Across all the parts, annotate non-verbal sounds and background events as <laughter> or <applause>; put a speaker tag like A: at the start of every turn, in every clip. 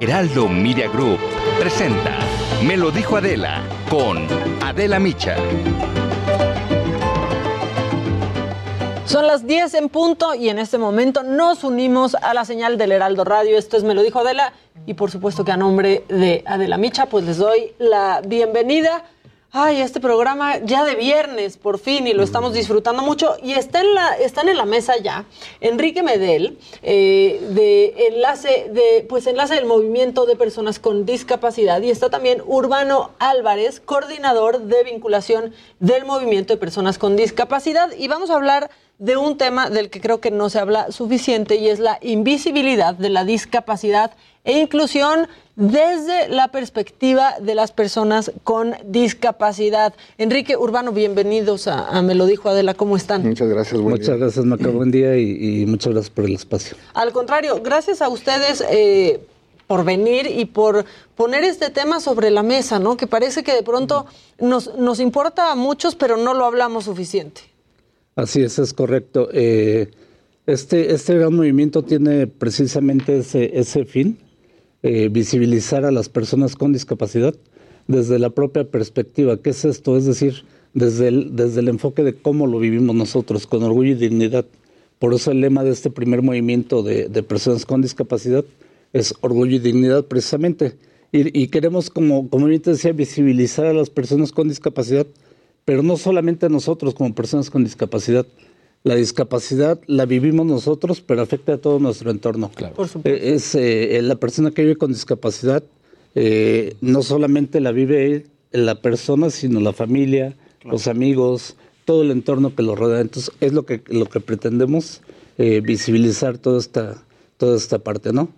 A: Heraldo Media Group presenta Me lo dijo Adela con Adela Micha.
B: Son las 10 en punto y en este momento nos unimos a la señal del Heraldo Radio. Esto es Me lo dijo Adela y por supuesto que a nombre de Adela Micha pues les doy la bienvenida. Ay, este programa ya de viernes, por fin, y lo estamos disfrutando mucho. Y está en la, están en la mesa ya Enrique Medel, eh, de enlace, de, pues enlace del movimiento de personas con discapacidad. Y está también Urbano Álvarez, coordinador de vinculación del movimiento de personas con discapacidad. Y vamos a hablar de un tema del que creo que no se habla suficiente y es la invisibilidad de la discapacidad e inclusión desde la perspectiva de las personas con discapacidad. Enrique Urbano, bienvenidos a, Me lo dijo Adela, ¿cómo están?
C: Muchas gracias,
D: buen Muchas gracias, Maca, <clears throat> buen día y, muchas gracias por el espacio.
B: Al contrario, gracias a ustedes eh, por venir y por poner este tema sobre la mesa, ¿no? Que parece que de pronto nos, nos importa a muchos, pero no lo hablamos suficiente.
D: Así es, es correcto. Eh, este, este gran movimiento tiene precisamente ese, ese fin eh, visibilizar a las personas con discapacidad desde la propia perspectiva. ¿Qué es esto? Es decir, desde el, desde el enfoque de cómo lo vivimos nosotros, con orgullo y dignidad. Por eso el lema de este primer movimiento de, personas con discapacidad es orgullo y dignidad precisamente. Y, queremos, como, como te decía, visibilizar a las personas con discapacidad, pero no solamente nosotros como personas con discapacidad, la discapacidad la vivimos nosotros, pero afecta a todo nuestro entorno.
B: Claro.
D: Eh, es eh, la persona que vive con discapacidad, eh, no solamente la vive la persona, sino la familia, los amigos, todo el entorno que lo rodea. Entonces, es lo que, lo que pretendemos visibilizar toda esta, toda esta parte, ¿no?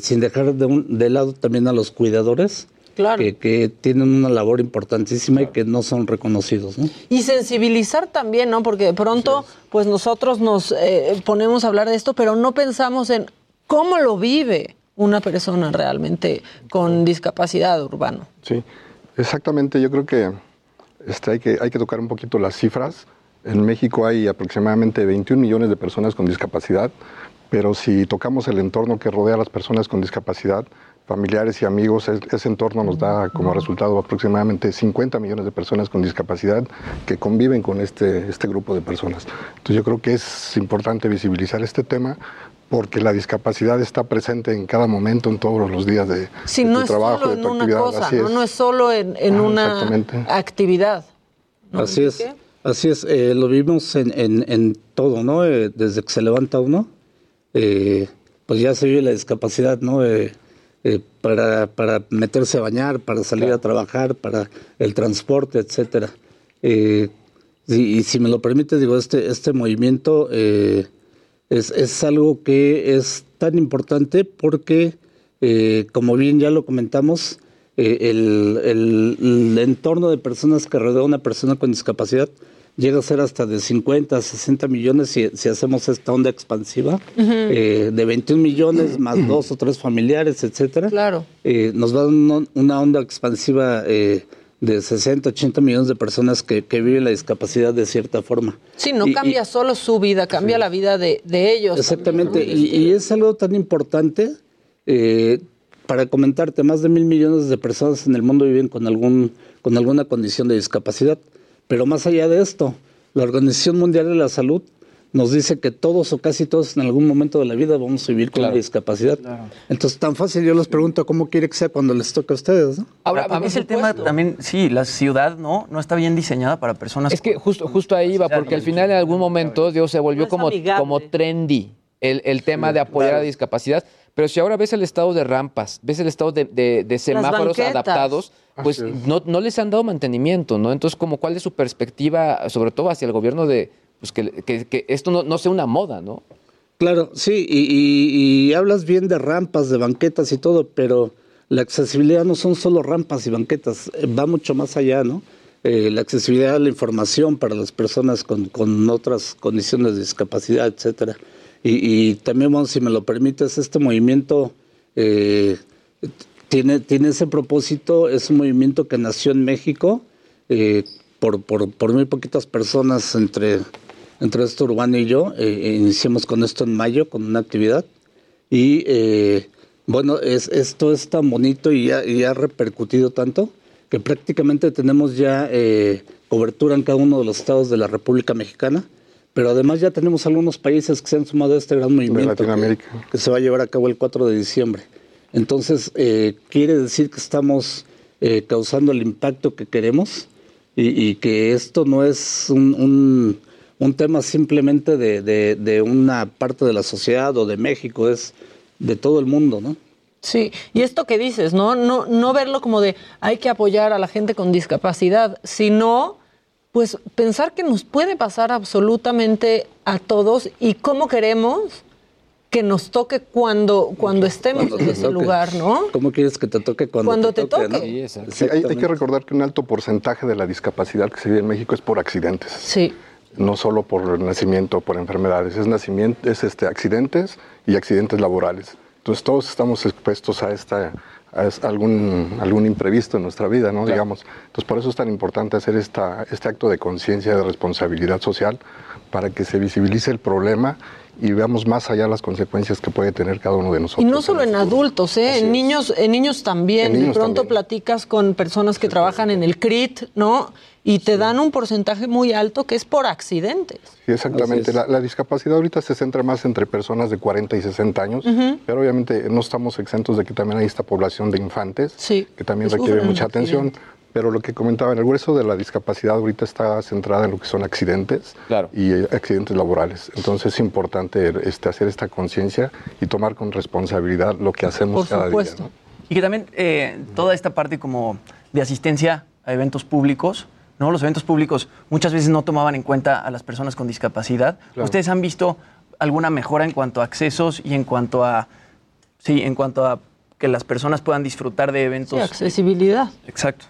D: sin dejar de, un, de lado también a los cuidadores, que, tienen una labor importantísima y que no son reconocidos.
B: Y sensibilizar también, ¿no? Porque de pronto, pues nosotros nos eh, ponemos a hablar de esto, pero no pensamos en cómo lo vive una persona realmente con discapacidad urbano.
C: Sí, exactamente. Yo creo que, este, hay que hay que tocar un poquito las cifras. En México hay aproximadamente 21 millones de personas con discapacidad, pero si tocamos el entorno que rodea a las personas con discapacidad, familiares y amigos, ese entorno nos da como resultado aproximadamente 50 millones de personas con discapacidad que conviven con este, este grupo de personas. Entonces yo creo que es importante visibilizar este tema porque la discapacidad está presente en cada momento, en todos los días de,
B: sí, no es
C: trabajo,
B: solo en una cosa, ¿no? es solo en, una actividad.
D: Así es, así es, eh, lo vimos en, en, todo, ¿no? Eh, desde que se levanta uno, eh, pues ya se vive la discapacidad, ¿no? Eh, para, para, meterse a bañar, para salir a trabajar, para el transporte, etcétera. Eh, y, si me lo permite, digo, este, este movimiento eh, es, es, algo que es tan importante porque, como bien ya lo comentamos, el, el, el, entorno de personas que rodea a una persona con discapacidad llega a ser hasta de 50, 60 millones si, si hacemos esta onda expansiva, eh, de 21 millones más dos o tres familiares, etcétera.
B: Claro.
D: Eh, nos va una, una onda expansiva eh, de 60, 80 millones de personas que, que, viven la discapacidad de cierta forma.
B: Sí, no cambia solo su vida, cambia la vida de, de ellos.
D: Exactamente, y, y, es algo tan importante. para comentarte, más de mil millones de personas en el mundo viven con, algún, con alguna condición de discapacidad. Pero más allá de esto, la Organización Mundial de la Salud nos dice que todos o casi todos en algún momento de la vida vamos a vivir con la discapacidad. Entonces, tan fácil, yo les pregunto cómo quiere que sea cuando les toque a ustedes. ¿no?
E: Ahora, a veces el tema también, sí, la ciudad no no está bien diseñada para personas.
F: Es que justo, justo ahí iba, porque al final en algún momento Dios se volvió como, como trendy el, el tema de apoyar a la discapacidad. Pero si ahora ves el estado de rampas, ves el estado de, semáforos adaptados, pues no, no, les han dado mantenimiento, ¿no? Entonces, como cuál es su perspectiva, sobre todo hacia el gobierno de pues que, esto no, sea una moda, ¿no?
D: Claro, sí, y, hablas bien de rampas, de banquetas y todo, pero la accesibilidad no son solo rampas y banquetas, va mucho más allá, ¿no? Eh, la accesibilidad a la información para las personas con, con otras condiciones de discapacidad, etcétera. Y, también, si me lo permites, este movimiento eh, tiene, tiene ese propósito, es un movimiento que nació en México eh, por, por, muy poquitas personas entre, entre esto Urbano y yo. Eh, iniciamos con esto en mayo, con una actividad. Y Bueno, es, esto es tan bonito y ya, ha repercutido tanto que prácticamente tenemos ya cobertura en cada uno de los estados de la República Mexicana, pero además ya tenemos algunos países que se han sumado a este gran movimiento que, se va a llevar a cabo el 4 de diciembre. Entonces, eh, quiere decir que estamos eh, causando el impacto que queremos y, que esto no es un, un, tema simplemente de, de, una parte de la sociedad o de México, es de todo el mundo, ¿no?
B: Sí, y esto que dices, ¿no? No, no verlo como de hay que apoyar a la gente con discapacidad, sino pues pensar que nos puede pasar absolutamente a todos y cómo queremos que nos toque cuando, cuando estemos en ese lugar, ¿no?
D: ¿Cómo quieres que te toque cuando,
B: te, toque?
C: Sí, hay, que recordar que un alto porcentaje de la discapacidad que se vive en México es por accidentes.
B: Sí.
C: No solo por nacimiento o por enfermedades, es nacimiento, es este accidentes y accidentes laborales. Entonces todos estamos expuestos a esta algún, algún imprevisto en nuestra vida, ¿no? Digamos. Entonces, por eso es tan importante hacer esta, este acto de conciencia, de responsabilidad social, para que se visibilice el problema y veamos más allá las consecuencias que puede tener cada uno de nosotros.
B: Y no solo en, adultos, ¿eh? en niños, en niños también. de pronto platicas con personas que trabajan en el CRIT, ¿no? Y te dan un porcentaje muy alto que es por accidentes.
C: Sí, exactamente. La, discapacidad ahorita se centra más entre personas de 40 y 60 años, pero obviamente no estamos exentos de que también hay esta población de infantes que también requiere mucha atención. Pero lo que comentaba, el grueso de la discapacidad ahorita está centrada en lo que son accidentes y eh, accidentes laborales. Entonces es importante este, hacer esta conciencia y tomar con responsabilidad lo que hacemos cada día.
E: Y que también eh, toda esta parte como de asistencia a eventos públicos, ¿no? Los eventos públicos muchas veces no tomaban en cuenta a las personas con discapacidad. ¿Ustedes han visto alguna mejora en cuanto a accesos y en cuanto a, sí, en cuanto a que las personas puedan disfrutar de eventos? Sí,
B: accesibilidad.
E: Exacto.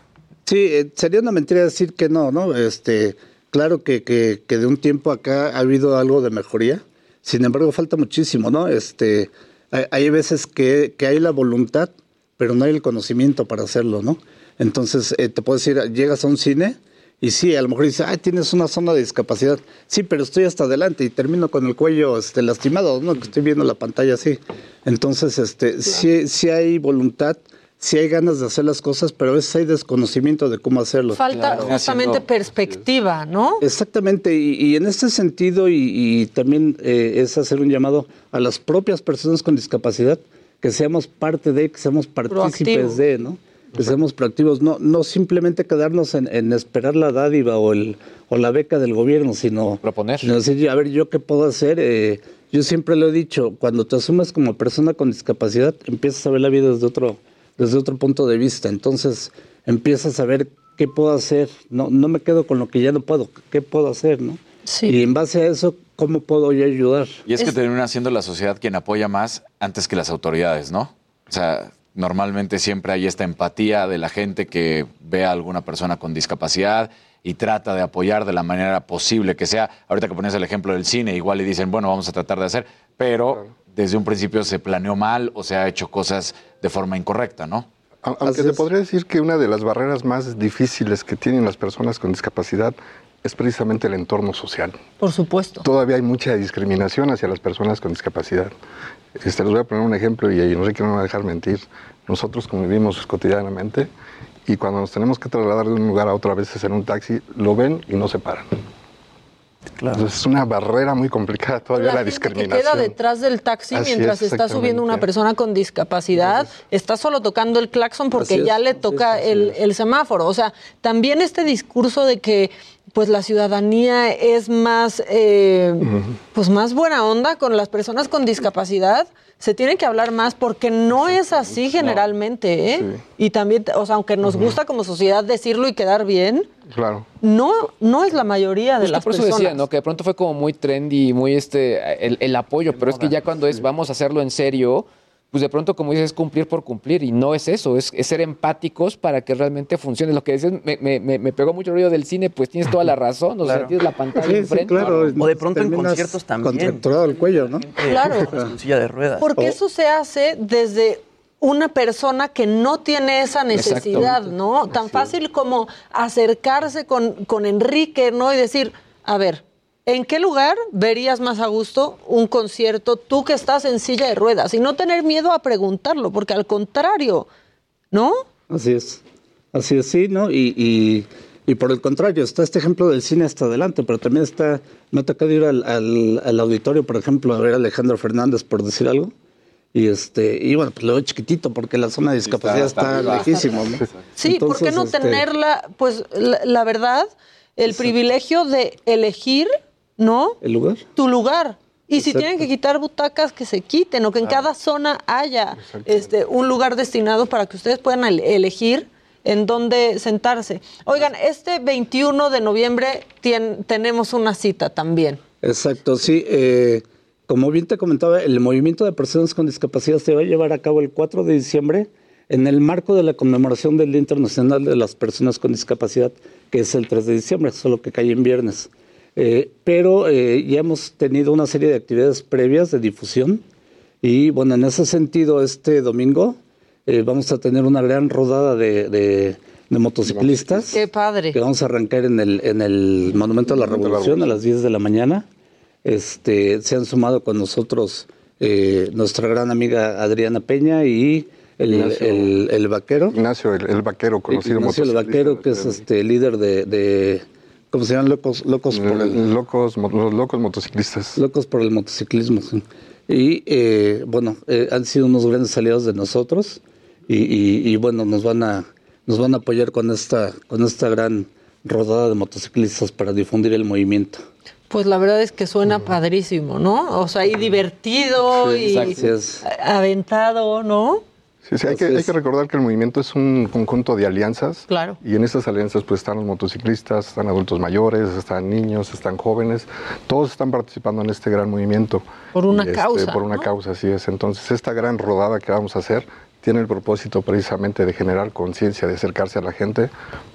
D: Sí, eh, sería una mentira decir que no, ¿no? Este, claro que, que, de un tiempo acá ha habido algo de mejoría, sin embargo falta muchísimo, ¿no? Este, hay, veces que, que, hay la voluntad, pero no hay el conocimiento para hacerlo, ¿no? Entonces, eh, te puedo decir, llegas a un cine y sí, a lo mejor dices, ay, tienes una zona de discapacidad. Sí, pero estoy hasta adelante y termino con el cuello este, lastimado, ¿no? Que estoy viendo la pantalla así. Entonces, este, sí, sí hay voluntad, sí hay ganas de hacer las cosas, pero a veces hay desconocimiento de cómo hacerlo.
B: Falta justamente perspectiva, ¿no?
D: Exactamente, y, en este sentido, y, también eh, es hacer un llamado a las propias personas con discapacidad, que seamos parte de, que seamos partícipes de, ¿no? Que seamos proactivos, no, no simplemente quedarnos en, esperar la dádiva o, el, o la beca del gobierno, sino
F: proponer.
D: Sino decir, a ver, ¿yo qué puedo hacer? Eh, yo siempre lo he dicho, cuando te asumes como persona con discapacidad, empiezas a ver la vida desde otro, desde otro punto de vista. Entonces empiezas a ver qué puedo hacer. No, no me quedo con lo que ya no puedo. ¿Qué puedo hacer? ¿no? Y en base a eso, ¿cómo puedo yo ayudar?
G: Y es, que termina siendo la sociedad quien apoya más antes que las autoridades, ¿no? O sea, normalmente siempre hay esta empatía de la gente que ve a alguna persona con discapacidad y trata de apoyar de la manera posible que sea. Ahorita que pones el ejemplo del cine, igual le dicen, bueno, vamos a tratar de hacer, pero desde un principio se planeó mal o se ha hecho cosas de forma incorrecta, ¿no?
C: Aunque se podría decir que una de las barreras más difíciles que tienen las personas con discapacidad es precisamente el entorno social.
B: Por supuesto.
C: Todavía hay mucha discriminación hacia las personas con discapacidad. Este, les voy a poner un ejemplo y Enrique no me va a dejar mentir. Nosotros convivimos cotidianamente y cuando nos tenemos que trasladar de un lugar a otro, a veces en un taxi, lo ven y no se paran. Claro. es una barrera muy complicada todavía la, discriminación.
B: Que queda detrás del taxi mientras está subiendo una persona con discapacidad, está solo tocando el claxon porque ya le toca el, semáforo. O sea, también este discurso de que pues la ciudadanía es más, eh, pues más buena onda con las personas con discapacidad se tiene que hablar más porque no es así generalmente, ¿eh? Y también, o sea, aunque nos gusta como sociedad decirlo y quedar bien,
C: claro.
B: no, no es la mayoría de las
F: por
B: personas.
F: Por eso decía, ¿no? Que de pronto fue como muy trendy, muy este, el, el apoyo, pero es que ya cuando es vamos a hacerlo en serio, pues de pronto, como dices, es cumplir por cumplir y no es eso, es, ser empáticos para que realmente funcione. Lo que dices, me, me, me, pegó mucho el ruido del cine, pues tienes toda la <laughs> razón, o sea, tienes la pantalla enfrente.
D: claro.
E: O de pronto en conciertos también.
D: Contracturado el cuello, ¿no?
B: Claro.
E: silla de ruedas.
B: Porque eso se hace desde una persona que no tiene esa necesidad, ¿no? Tan fácil como acercarse con, con Enrique, ¿no? Y decir, a ver, ¿En qué lugar verías más a gusto un concierto tú que estás en silla de ruedas? Y no tener miedo a preguntarlo, porque al contrario, ¿no?
D: Así es, así es, sí, ¿no? Y, y, por el contrario, está este ejemplo del cine hasta adelante, pero también está, me ha tocado ir al, al, auditorio, por ejemplo, a ver a Alejandro Fernández, por decir algo. Y este, y bueno, pues lo veo chiquitito porque la zona de discapacidad está, lejísimo, ¿no?
B: Sí, ¿por qué no este tenerla, pues la, verdad, el privilegio de elegir ¿no?
D: ¿El lugar?
B: Tu lugar. Y si tienen que quitar butacas, que se quiten, o que en cada zona haya este, un lugar destinado para que ustedes puedan elegir en dónde sentarse. Oigan, este 21 de noviembre tenemos una cita también.
D: Exacto, sí. Eh, como bien te comentaba, el movimiento de personas con discapacidad se va a llevar a cabo el 4 de diciembre en el marco de la conmemoración del Día Internacional de las Personas con Discapacidad, que es el 3 de diciembre, solo que cae en viernes. Eh, pero eh, ya hemos tenido una serie de actividades previas de difusión y bueno, en ese sentido, este domingo eh, vamos a tener una gran rodada de, motociclistas.
B: Qué padre.
D: Que vamos a arrancar en el, en el Monumento a la Revolución a las 10 de la mañana. Este, se han sumado con nosotros nuestra gran amiga Adriana Peña y el, vaquero.
C: Ignacio, el, vaquero, conocido
D: Ignacio, el vaquero, que es este líder de ¿Cómo se llaman? Locos, locos
C: por el... Locos, los locos motociclistas.
D: Locos por el motociclismo, sí. Y eh, bueno, eh, han sido unos grandes aliados de nosotros y, bueno, nos van a nos van a apoyar con esta con esta gran rodada de motociclistas para difundir el movimiento.
B: Pues la verdad es que suena padrísimo, ¿no? O sea, y divertido y aventado, ¿no?
C: Sí, hay, que, hay, que, recordar que el movimiento es un conjunto de alianzas.
B: Claro.
C: Y en estas alianzas pues están los motociclistas, están adultos mayores, están niños, están jóvenes. Todos están participando en este gran movimiento.
B: Por una este, causa.
C: Por una causa, así es. Entonces esta gran rodada que vamos a hacer tiene el propósito precisamente de generar conciencia, de acercarse a la gente,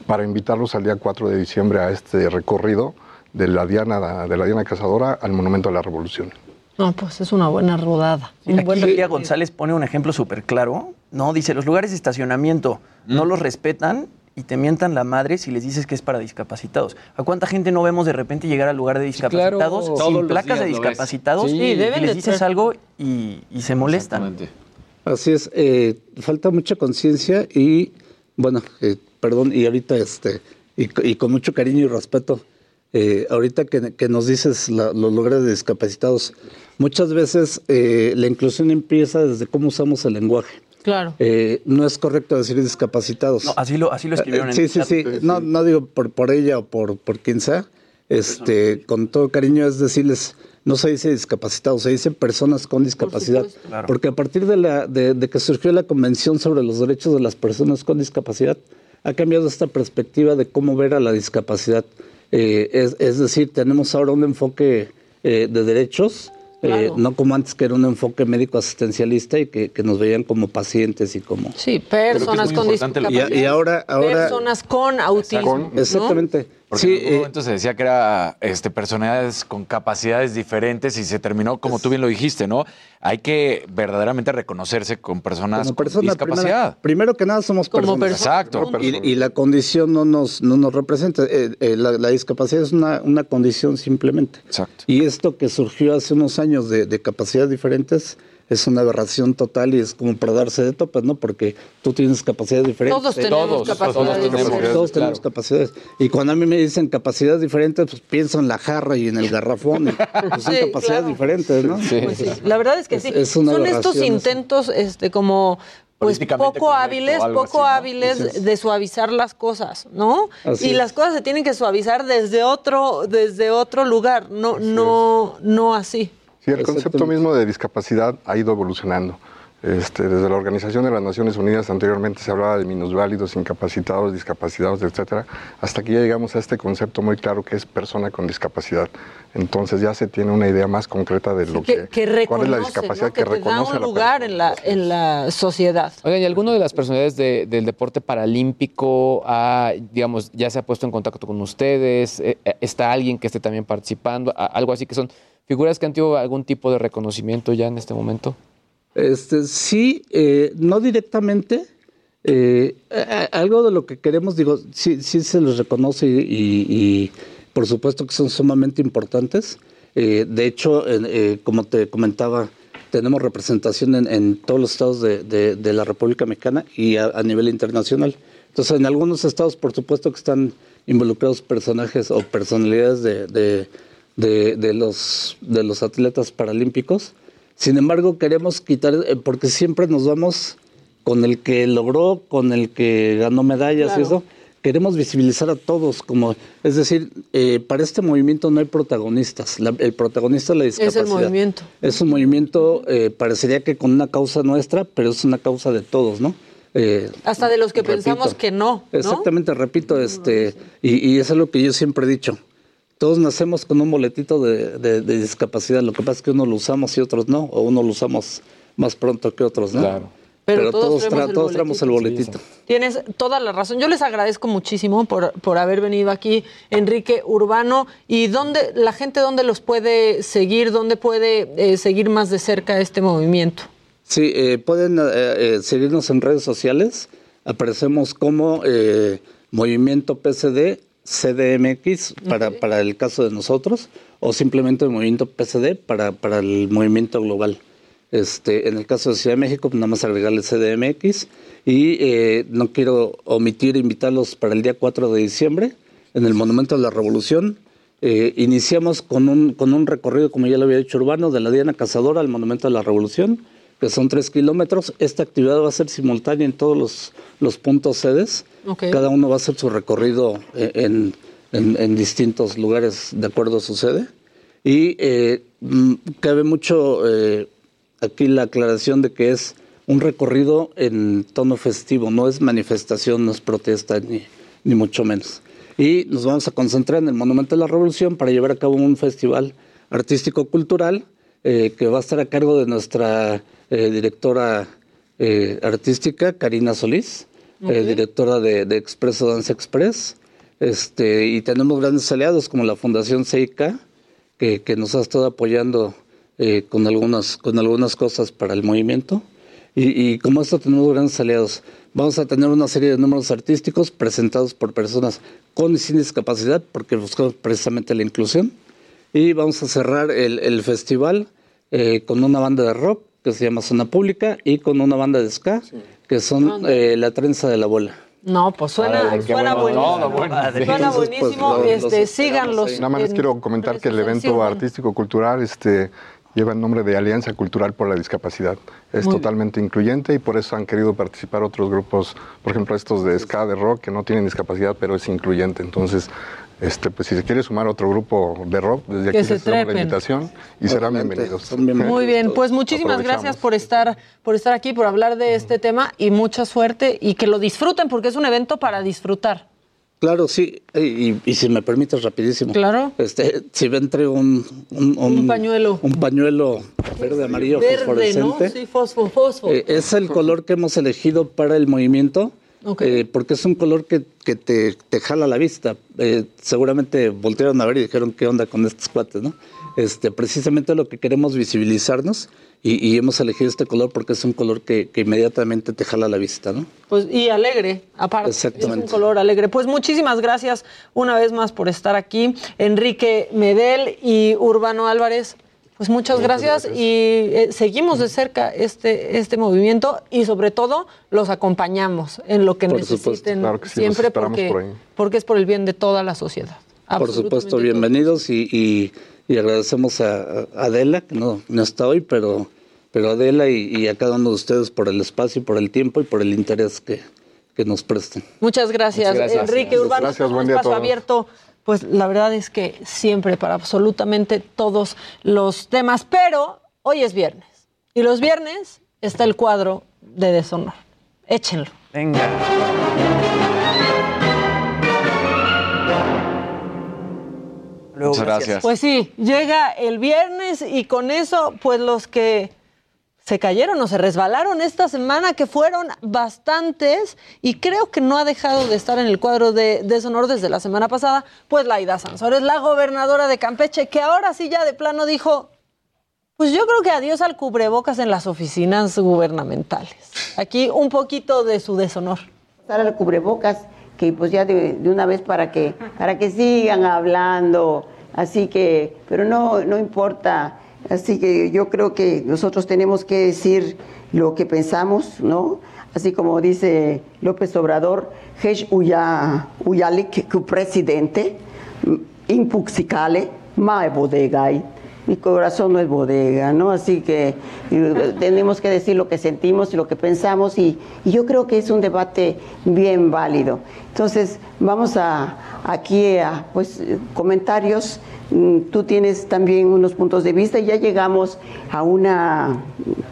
C: para invitarlos al día 4 de diciembre a este recorrido de la Diana, de la Diana Cazadora al Monumento a la Revolución.
B: No, pues es una buena rodada.
E: un buen González pone un ejemplo súper claro, ¿no? Dice, los lugares de estacionamiento no mm. los respetan y te mientan la madre si les dices que es para discapacitados. ¿A cuánta gente no vemos de repente llegar al lugar de discapacitados sin placas de discapacitados y les dices algo y, se molestan?
D: Así es, eh, falta mucha conciencia y, bueno, eh, perdón, y ahorita, este, y con mucho cariño y respeto, eh, ahorita que, nos dices los lugares de discapacitados, muchas veces eh, la inclusión empieza desde cómo usamos el lenguaje.
B: Claro.
D: Eh, no es correcto decir discapacitados.
E: No, así lo, así lo escribieron
D: en sí, sí, sí, sí. No, no digo por, por ella o por, por quien sea. Este, con todo cariño es decirles, no se dice discapacitados, se dice personas con discapacidad. Porque a partir de, la, de que surgió la Convención sobre los Derechos de las Personas con Discapacidad, ha cambiado esta perspectiva de cómo ver a la discapacidad. Eh, es, decir, tenemos ahora un enfoque eh, de derechos, eh, no como antes que era un enfoque médico asistencialista y que, nos veían como pacientes y como...
B: Sí, personas con discapacidad.
D: Y, ahora, ahora...
B: Personas con autismo.
D: exactamente.
G: Porque en algún momento se decía que era este, personalidades con capacidades diferentes y se terminó, como tú bien lo dijiste, ¿no? Hay que verdaderamente reconocerse con personas con discapacidad.
D: primero que nada somos personas.
G: Exacto.
D: Y, la condición no nos, no nos representa. Eh, eh, la, discapacidad es una, una, condición simplemente.
G: Exacto.
D: Y esto que surgió hace unos años de, de capacidades diferentes es una aberración total y es como para darse de topes, ¿no? Porque tú tienes capacidades diferentes.
B: Todos tenemos capacidades.
D: Todos tenemos, capacidades. Y cuando a mí me dicen capacidades diferentes, pues pienso en la jarra y en el garrafón. Pues son capacidades diferentes, ¿no?
B: Pues sí. La verdad es que sí. son estos intentos este, como pues poco hábiles, poco hábiles de suavizar las cosas, ¿no? y las cosas se tienen que suavizar desde otro, desde otro lugar, no, no, no así.
C: Sí, el concepto mismo de discapacidad ha ido evolucionando. Este, desde la Organización de las Naciones Unidas anteriormente se hablaba de minusválidos, incapacitados, discapacitados, etcétera, hasta que ya llegamos a este concepto muy claro que es persona con discapacidad. Entonces ya se tiene una idea más concreta de lo que,
B: cuál es la discapacidad que, reconoce un lugar en la en la sociedad.
F: Oigan, ¿y alguno de las personalidades del deporte paralímpico ha, digamos, ya se ha puesto en contacto con ustedes? Eh, eh, ¿Está alguien que esté también participando? Algo así que son figuras que han tenido algún tipo de reconocimiento ya en este momento?
D: Este, sí, eh, no directamente. Eh, algo de lo que queremos, digo, sí, sí se les reconoce y, por supuesto que son sumamente importantes. Eh, de hecho, como te comentaba, tenemos representación en, todos los estados de, la República Mexicana y a, nivel internacional. Entonces, en algunos estados, por supuesto que están involucrados personajes o personalidades de, de, los, de los atletas paralímpicos. Sin embargo, queremos quitar, eh, porque siempre nos vamos con el que logró, con el que ganó medallas y eso. Queremos visibilizar a todos, como es decir, eh, para este movimiento no hay protagonistas. el protagonista es la discapacidad.
B: Es el movimiento.
D: Es un movimiento, eh, parecería que con una causa nuestra, pero es una causa de todos, ¿no?
B: Hasta de los que pensamos que no,
D: Exactamente, repito, este, y, y eso es lo que yo siempre he dicho todos nacemos con un boletito de, discapacidad, lo que pasa es que uno lo usamos y otros no, o uno lo usamos más pronto que otros, ¿no? Claro.
B: Pero, todos, traemos el boletito. Tienes toda la razón. Yo les agradezco muchísimo por, por haber venido aquí, Enrique Urbano. ¿Y dónde la gente dónde los puede seguir? ¿Dónde puede eh, seguir más de cerca este movimiento?
D: Sí, eh, pueden eh, seguirnos en redes sociales. Aparecemos como Movimiento PCD CDMX para, para el caso de nosotros o simplemente el movimiento PCD para, para el movimiento global. Este, en el caso de Ciudad de México, pues nada más agregarle CDMX y eh, no quiero omitir invitarlos para el día 4 de diciembre en el Monumento de la Revolución. Eh, iniciamos con un, con un recorrido, como ya lo había dicho, urbano, de la Diana Cazadora al Monumento de la Revolución, que son tres kilómetros. Esta actividad va a ser simultánea en todos los, los puntos sedes. Cada uno va a hacer su recorrido eh, en, distintos lugares de acuerdo a su sede. Y eh, mm, cabe mucho eh, aquí la aclaración de que es un recorrido en tono festivo, no es manifestación, no es protesta, ni, ni mucho menos. Y nos vamos a concentrar en el Monumento de la Revolución para llevar a cabo un festival artístico-cultural que va a estar a cargo de nuestra directora artística, Karina Solís. Eh, directora de, de, Expreso Dance Express. Este, y tenemos grandes aliados como la Fundación CEICA, que, que nos ha estado apoyando eh, con, algunas, con algunas cosas para el movimiento. Y, y, como esto tenemos grandes aliados. Vamos a tener una serie de números artísticos presentados por personas con y sin discapacidad, porque buscamos precisamente la inclusión. Y vamos a cerrar el, el festival eh, con una banda de rock que se llama Zona Pública y con una banda de ska que son eh, la trenza de la bola.
B: No, pues suena, suena buenísimo. Suena buenísimo. Pues, este, síganlos.
C: Nada más les quiero comentar que el evento artístico-cultural este, lleva el nombre de Alianza Cultural por la Discapacidad. Es totalmente incluyente y por eso han querido participar otros grupos, por ejemplo estos de ska, de rock, que no tienen discapacidad, pero es incluyente. Entonces, este, pues si se quiere sumar a otro grupo de rock, desde aquí les la invitación y serán bienvenidos.
B: Muy bien, pues muchísimas gracias por estar, por estar aquí, por hablar de este tema y mucha suerte y que lo disfruten porque es un evento para disfrutar.
D: Claro, sí, y, si me permites rapidísimo.
B: Claro.
D: Este, si ven traigo un,
B: un, pañuelo.
D: Un pañuelo verde, amarillo, verde, fosforescente.
B: ¿no? Sí, fosfo, fosfo.
D: Eh, es el color que hemos elegido para el movimiento eh, porque es un color que, te, jala la vista. Eh, seguramente voltearon a ver y dijeron, ¿qué onda con estos cuates? ¿no? Este, precisamente lo que queremos visibilizarnos y, hemos elegido este color porque es un color que, inmediatamente te jala la vista. ¿no?
B: Pues, y alegre, aparte. Exactamente. Es un color alegre. Pues muchísimas gracias una vez más por estar aquí. Enrique Medel y Urbano Álvarez. Pues muchas gracias, y eh, seguimos de cerca este, este movimiento y sobre todo los acompañamos en lo que necesiten siempre porque, porque es por el bien de toda la sociedad.
D: Por supuesto, bienvenidos y, y, agradecemos a, Adela, que no, no está hoy, pero, pero Adela y, a cada uno de ustedes por el espacio, por el tiempo y por el interés que, que nos presten.
B: Muchas gracias, Enrique Urbano.
C: Gracias, buen día
B: abierto pues la verdad es que siempre para absolutamente todos los temas, pero hoy es viernes y los viernes está el cuadro de deshonor. Échenlo.
E: Venga.
G: Muchas gracias.
B: Pues sí, llega el viernes y con eso, pues los que se cayeron o se resbalaron esta semana, que fueron bastantes, y creo que no ha dejado de estar en el cuadro de deshonor desde la semana pasada, pues Laida Sansores, la gobernadora de Campeche, que ahora sí ya de plano dijo, pues yo creo que adiós al cubrebocas en las oficinas gubernamentales. Aquí un poquito de su deshonor.
H: Usar el cubrebocas que pues ya de, una vez para que, para que sigan hablando, así que, pero no, no importa, así que yo creo que nosotros tenemos que decir lo que pensamos, ¿no? Así como dice López Obrador, Hesh Uyalik, presidente, impuxicale, mae bodega mi corazón no es bodega, ¿no? Así que eh, tenemos que decir lo que sentimos y lo que pensamos y, yo creo que es un debate bien válido. Entonces, vamos a aquí a pues comentarios. Mm, tú tienes también unos puntos de vista y ya llegamos a una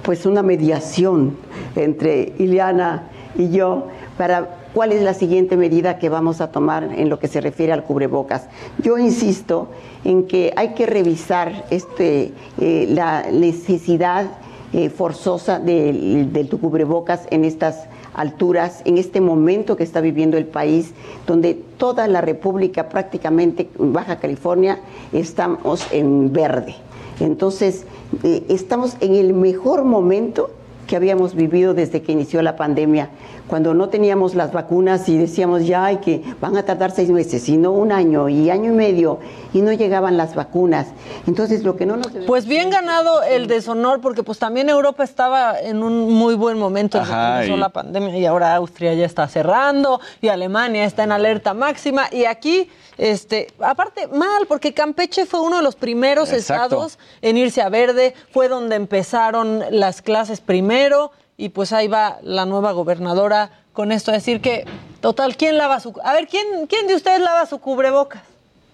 H: pues una mediación entre Ileana y yo para cuál es la siguiente medida que vamos a tomar en lo que se refiere al cubrebocas. Yo insisto en que hay que revisar este, eh, la necesidad eh, forzosa del, del cubrebocas en estas alturas, en este momento que está viviendo el país, donde toda la República, prácticamente Baja California, estamos en verde. Entonces, eh, estamos en el mejor momento que habíamos vivido desde que inició la pandemia cuando no teníamos las vacunas y decíamos ya hay que van a tardar seis meses, sino un año y año y medio y no llegaban las vacunas. Entonces lo que no nos
B: pues bien ganado el deshonor porque pues también Europa estaba en un muy buen momento desde que empezó la pandemia y ahora Austria ya está cerrando y Alemania está en alerta máxima y aquí este, aparte, mal, porque Campeche fue uno de los primeros estados en irse a verde, fue donde empezaron las clases primero, y pues ahí va la nueva gobernadora con esto a decir que, total, ¿quién lava su... A ver, ¿quién, quién de ustedes lava su cubrebocas?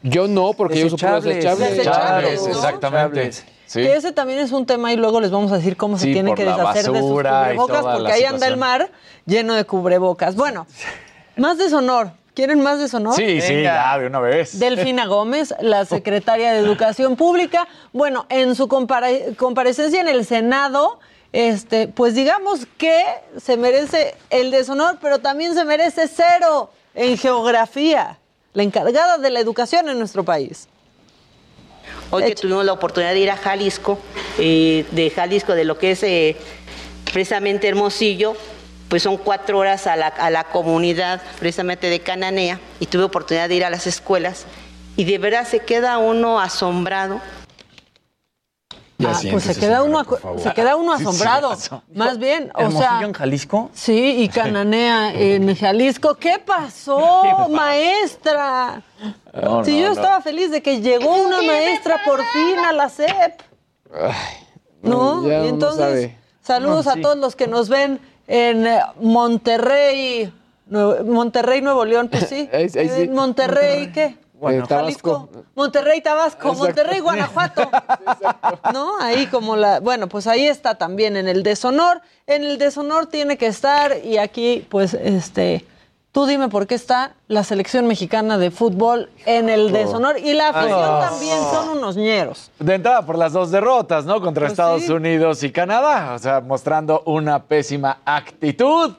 F: Yo no, porque yo uso desechables.
B: Desechables,
G: exactamente.
B: Que ese también es un tema y luego les vamos a decir cómo se tienen que deshacer de sus cubrebocas, porque ahí anda el mar lleno de cubrebocas. Bueno, más deshonor. ¿Quieren más deshonor?
G: Sí, sí, ya, de una vez.
B: Delfina Gómez, la secretaria de Educación Pública. Bueno, en su comparecencia en el Senado, este, pues digamos que se merece el deshonor, pero también se merece cero en geografía, la encargada de la educación en nuestro país.
I: Hoy que tuvimos la oportunidad de ir a Jalisco, eh, de Jalisco, de lo que es eh, precisamente Hermosillo, pues son cuatro horas a la, a la comunidad precisamente de Cananea y tuve oportunidad de ir a las escuelas y de verdad se queda uno asombrado
B: Ah, pues se queda, uno, se queda uno asombrado. <laughs> Más bien, o sea.
E: en Jalisco?
B: Sí, y Cananea <laughs> en Jalisco. ¿Qué pasó, <laughs> maestra? si yo estaba feliz de que llegó una maestra por fin a la CEP. ¿No? y entonces, saludos a todos los que nos ven en eh, Monterrey, Monterrey, Nuevo León, pues sí. En Monterrey, ¿qué?
F: Bueno, Jalisco.
B: Monterrey, Tabasco, Monterrey, Guanajuato. <laughs> ¿No? Ahí como la. Bueno, pues ahí está también en el deshonor. En el deshonor tiene que estar, y aquí, pues, este. Tú dime por qué está la selección mexicana de fútbol en el deshonor y la afición también son unos ñeros.
G: De entrada por las dos derrotas, ¿no? Contra pues Estados Unidos y Canadá, o sea, mostrando una pésima actitud.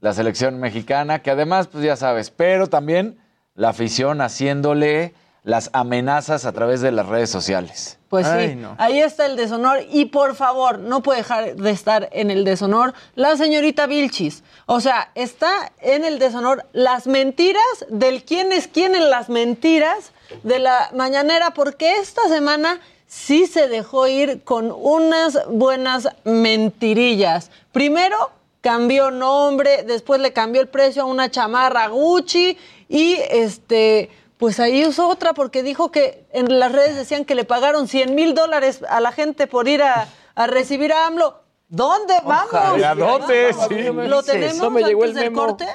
G: La selección mexicana, que además, pues ya sabes, pero también la afición haciéndole las amenazas a través de las redes sociales.
B: Pues sí, ahí está el deshonor y por favor, no puede dejar de estar en el deshonor la señorita Vilchis. O sea, está en el deshonor las mentiras del quién es quién en las mentiras de la mañanera, porque esta semana sí se dejó ir con unas buenas mentirillas. Primero, cambió nombre, después le cambió el precio a una chamarra Gucci y este, pues ahí usó otra porque dijo que en las redes decían que le pagaron 100 mil dólares a la gente por ir a, recibir a AMLO. ¿Dónde vamos?
G: ¿A dónde? Sí.
B: ¿Lo tenemos me llegó el del corte?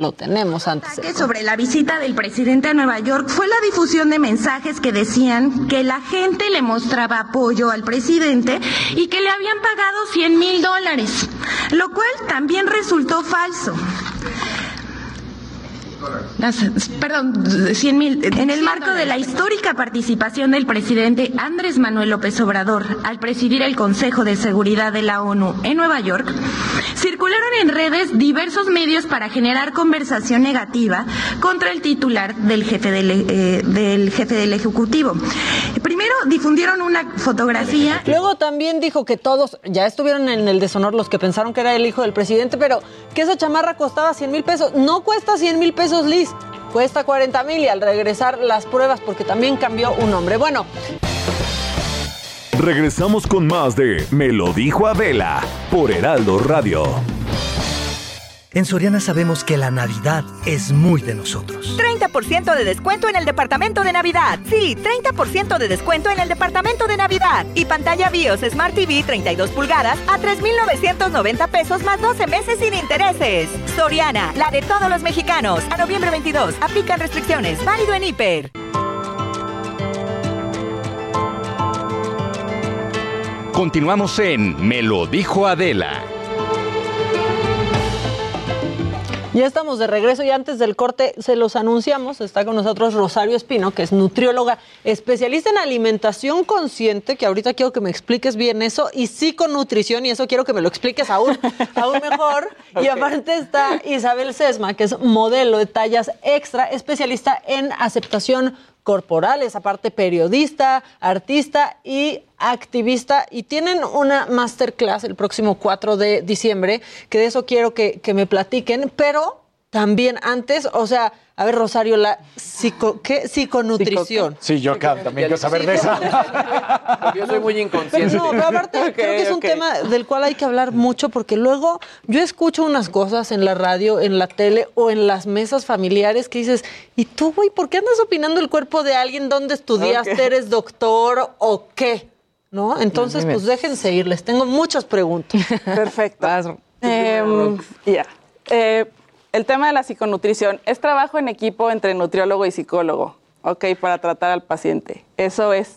B: Lo tenemos antes.
J: Sobre la visita del presidente a Nueva York fue la difusión de mensajes que decían que la gente le mostraba apoyo al presidente y que le habían pagado 100 mil dólares, lo cual también resultó falso perdón, 100 mil. En el marco de la histórica participación del presidente Andrés Manuel López Obrador al presidir el Consejo de Seguridad de la ONU en Nueva York, circularon en redes diversos medios para generar conversación negativa contra el titular del jefe del, eh, del jefe del Ejecutivo. Primero difundieron una fotografía.
B: Luego también dijo que todos ya estuvieron en el deshonor los que pensaron que era el hijo del presidente, pero que esa chamarra costaba 100 mil pesos. No cuesta 100 mil pesos, Liz. Cuesta 40 mil y al regresar las pruebas, porque también cambió un nombre. Bueno,
K: Regresamos con más de Me lo dijo Adela por Heraldo Radio.
L: En Soriana sabemos que la Navidad es muy de nosotros.
M: 30% de descuento en el departamento de Navidad. Sí, 30% de descuento en el departamento de Navidad. Y pantalla BIOS Smart TV 32 pulgadas a 3,990 pesos más 12 meses sin intereses. Soriana, la de todos los mexicanos. A noviembre 22, aplican restricciones. Válido en hiper.
A: Continuamos en Me lo dijo Adela.
B: Ya estamos de regreso y antes del corte se los anunciamos. Está con nosotros Rosario Espino, que es nutrióloga, especialista en alimentación consciente, que ahorita quiero que me expliques bien eso, y psiconutrición, y eso quiero que me lo expliques aún, <laughs> aún mejor. Y aparte está Isabel Sesma, que es modelo de tallas extra, especialista en aceptación corporal, es aparte periodista, artista y activista. Y tienen una masterclass el próximo 4 de diciembre, que de eso quiero que, que me platiquen, pero también antes, o sea, a ver, Rosario, la psico, ¿qué? psiconutrición.
G: Sí, yo acá también quiero saber de esa.
F: yo soy muy <laughs> inconsciente.
B: Pero no, pero aparte <laughs> creo que es un tema del cual hay que hablar mucho porque luego yo escucho unas cosas en la radio, en la tele o en las mesas familiares que dices, ¿y tú, güey, por qué andas opinando el cuerpo de alguien? ¿Dónde estudiaste? Okay. ¿Eres doctor o qué? ¿No? Entonces, pues déjense ir, les tengo muchas preguntas. <laughs>
N: Perfecto. Eh, ya. Eh, el tema de la psiconutrición es trabajo en equipo entre nutriólogo y psicólogo, ¿ok? Para tratar al paciente. Eso es.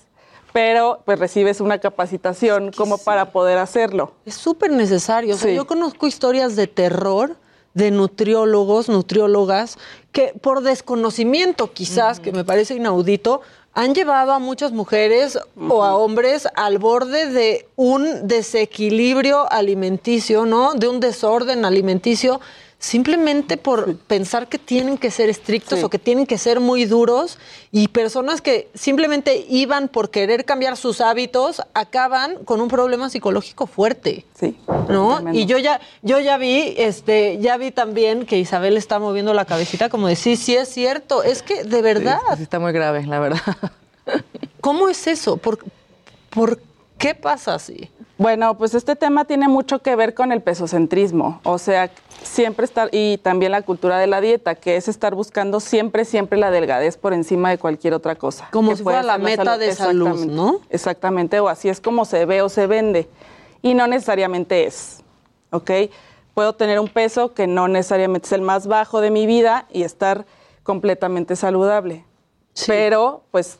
N: Pero pues recibes una capacitación como para poder hacerlo.
B: Es súper necesario. O sea, sí. yo conozco historias de terror de nutriólogos, nutriólogas, que por desconocimiento quizás, que me parece inaudito, han llevado a muchas mujeres uh -huh. o a hombres al borde de un desequilibrio alimenticio, ¿no? De un desorden alimenticio simplemente por pensar que tienen que ser estrictos sí. o que tienen que ser muy duros y personas que simplemente iban por querer cambiar sus hábitos acaban con un problema psicológico fuerte.
N: Sí.
B: ¿No? Tremendo. Y yo ya yo ya vi este ya vi también que Isabel está moviendo la cabecita como de sí, sí es cierto, es que de verdad
N: sí está muy grave, la verdad.
B: ¿Cómo es eso? ¿Por, por qué pasa así?
N: Bueno, pues este tema tiene mucho que ver con el pesocentrismo, o sea, siempre estar, y también la cultura de la dieta, que es estar buscando siempre, siempre la delgadez por encima de cualquier otra cosa.
B: Como si fuera la meta salud. de salud, ¿no?
N: Exactamente, o así es como se ve o se vende, y no necesariamente es, ¿ok? Puedo tener un peso que no necesariamente es el más bajo de mi vida y estar completamente saludable, sí. pero pues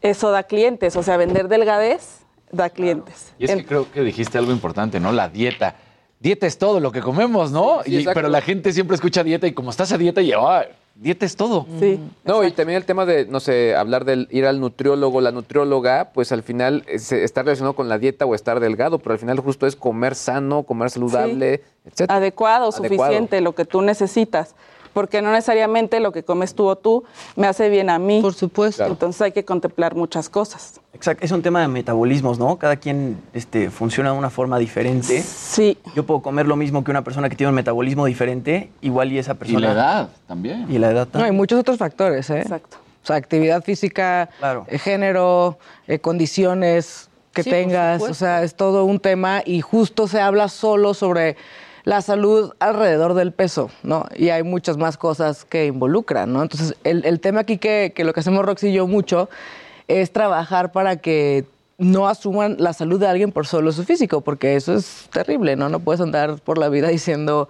N: eso da clientes, o sea, vender delgadez da clientes.
G: Y es que creo que dijiste algo importante, ¿no? La dieta. Dieta es todo lo que comemos, ¿no? Sí, y, pero la gente siempre escucha dieta y como estás a dieta y oh, dieta es todo.
N: Sí.
F: No, exacto. y también el tema de, no sé, hablar del ir al nutriólogo, la nutrióloga, pues al final es, está relacionado con la dieta o estar delgado, pero al final justo es comer sano, comer saludable,
N: sí. etc. Adecuado, Adecuado, suficiente, lo que tú necesitas porque no necesariamente lo que comes tú o tú me hace bien a mí.
B: Por supuesto.
N: Claro. Entonces hay que contemplar muchas cosas.
E: Exacto, es un tema de metabolismos, ¿no? Cada quien este, funciona de una forma diferente.
N: Sí.
E: Yo puedo comer lo mismo que una persona que tiene un metabolismo diferente, igual y esa persona...
G: Y la edad también.
E: Y la edad también.
N: No, hay muchos otros factores, ¿eh? Exacto. O sea, actividad física,
E: claro.
N: eh, género, eh, condiciones que
B: sí,
N: tengas, o sea, es todo un tema y justo se habla solo sobre la salud alrededor del peso, ¿no? Y hay muchas más cosas que involucran, ¿no? Entonces, el, el tema aquí que, que, lo que hacemos Roxy y yo mucho es trabajar para que no asuman la salud de alguien por solo su físico, porque eso es terrible, ¿no? No puedes andar por la vida diciendo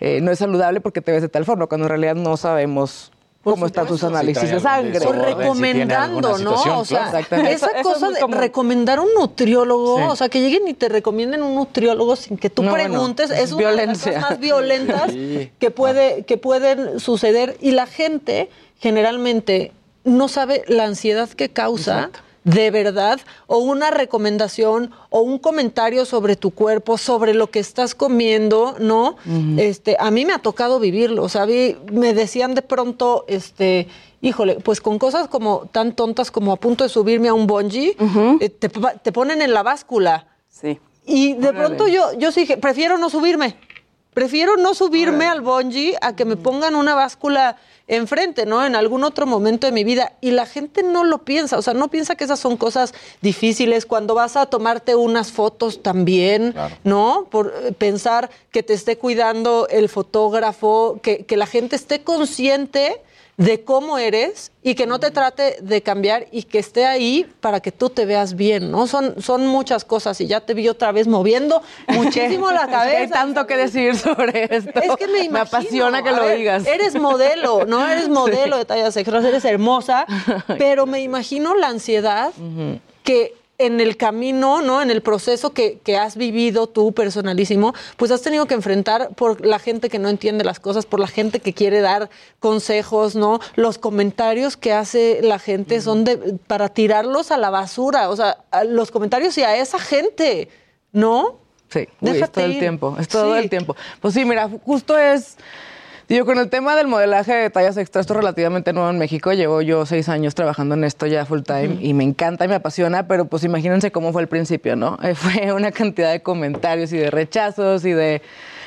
N: eh, no es saludable porque te ves de tal forma, cuando en realidad no sabemos cómo están tus análisis de sangre.
B: O recomendando, si ¿no? O sea, esa cosa de recomendar un nutriólogo, sí. o sea, que lleguen y te recomienden un nutriólogo sin que tú no, preguntes, bueno, es, es una violencia. de las cosas más violentas sí. que, puede, que pueden suceder. Y la gente generalmente no sabe la ansiedad que causa. Exacto de verdad o una recomendación o un comentario sobre tu cuerpo, sobre lo que estás comiendo, ¿no? Este, a mí me ha tocado vivirlo, o sea, me decían de pronto, este, híjole, pues con cosas como tan tontas como a punto de subirme a un bungee, eh, te, ponen en la báscula.
O: Sí.
B: Y de pronto yo, yo sí dije, prefiero no subirme. Prefiero no subirme al bungee a que me pongan una báscula enfrente, ¿no? En algún otro momento de mi vida. Y la gente no lo piensa, o sea, no piensa que esas son cosas difíciles. Cuando vas a tomarte unas fotos también, ¿no? Por eh, pensar que te esté cuidando el fotógrafo, que, que la gente esté consciente de cómo eres y que no te trate de cambiar y que esté ahí para que tú te veas bien, ¿no? Son, son muchas cosas y ya te vi otra vez moviendo <laughs> muchísimo la cabeza.
N: hay tanto que decir sobre esto.
B: Es que me,
N: me apasiona que lo digas.
B: Eres modelo, ¿no? Eres <laughs> modelo de tallas extras, eres hermosa, <laughs> pero me imagino la ansiedad que en el camino, ¿no? En el proceso que, has vivido tú personalísimo, pues has tenido que enfrentar por la gente que no entiende las cosas, por la gente que quiere dar consejos, ¿no? Los comentarios que hace la gente son de para tirarlos a la basura, o sea, los comentarios y a esa gente, ¿no?
N: Sí, es todo el tiempo, es todo el tiempo. Pues sí, mira, justo es Digo, con el tema del modelaje de tallas extra, esto es relativamente nuevo en México. Llevo yo seis años trabajando en esto ya full time y me encanta y me apasiona, pero pues imagínense cómo fue el principio, ¿no? <laughs> fue una cantidad de comentarios y de rechazos y de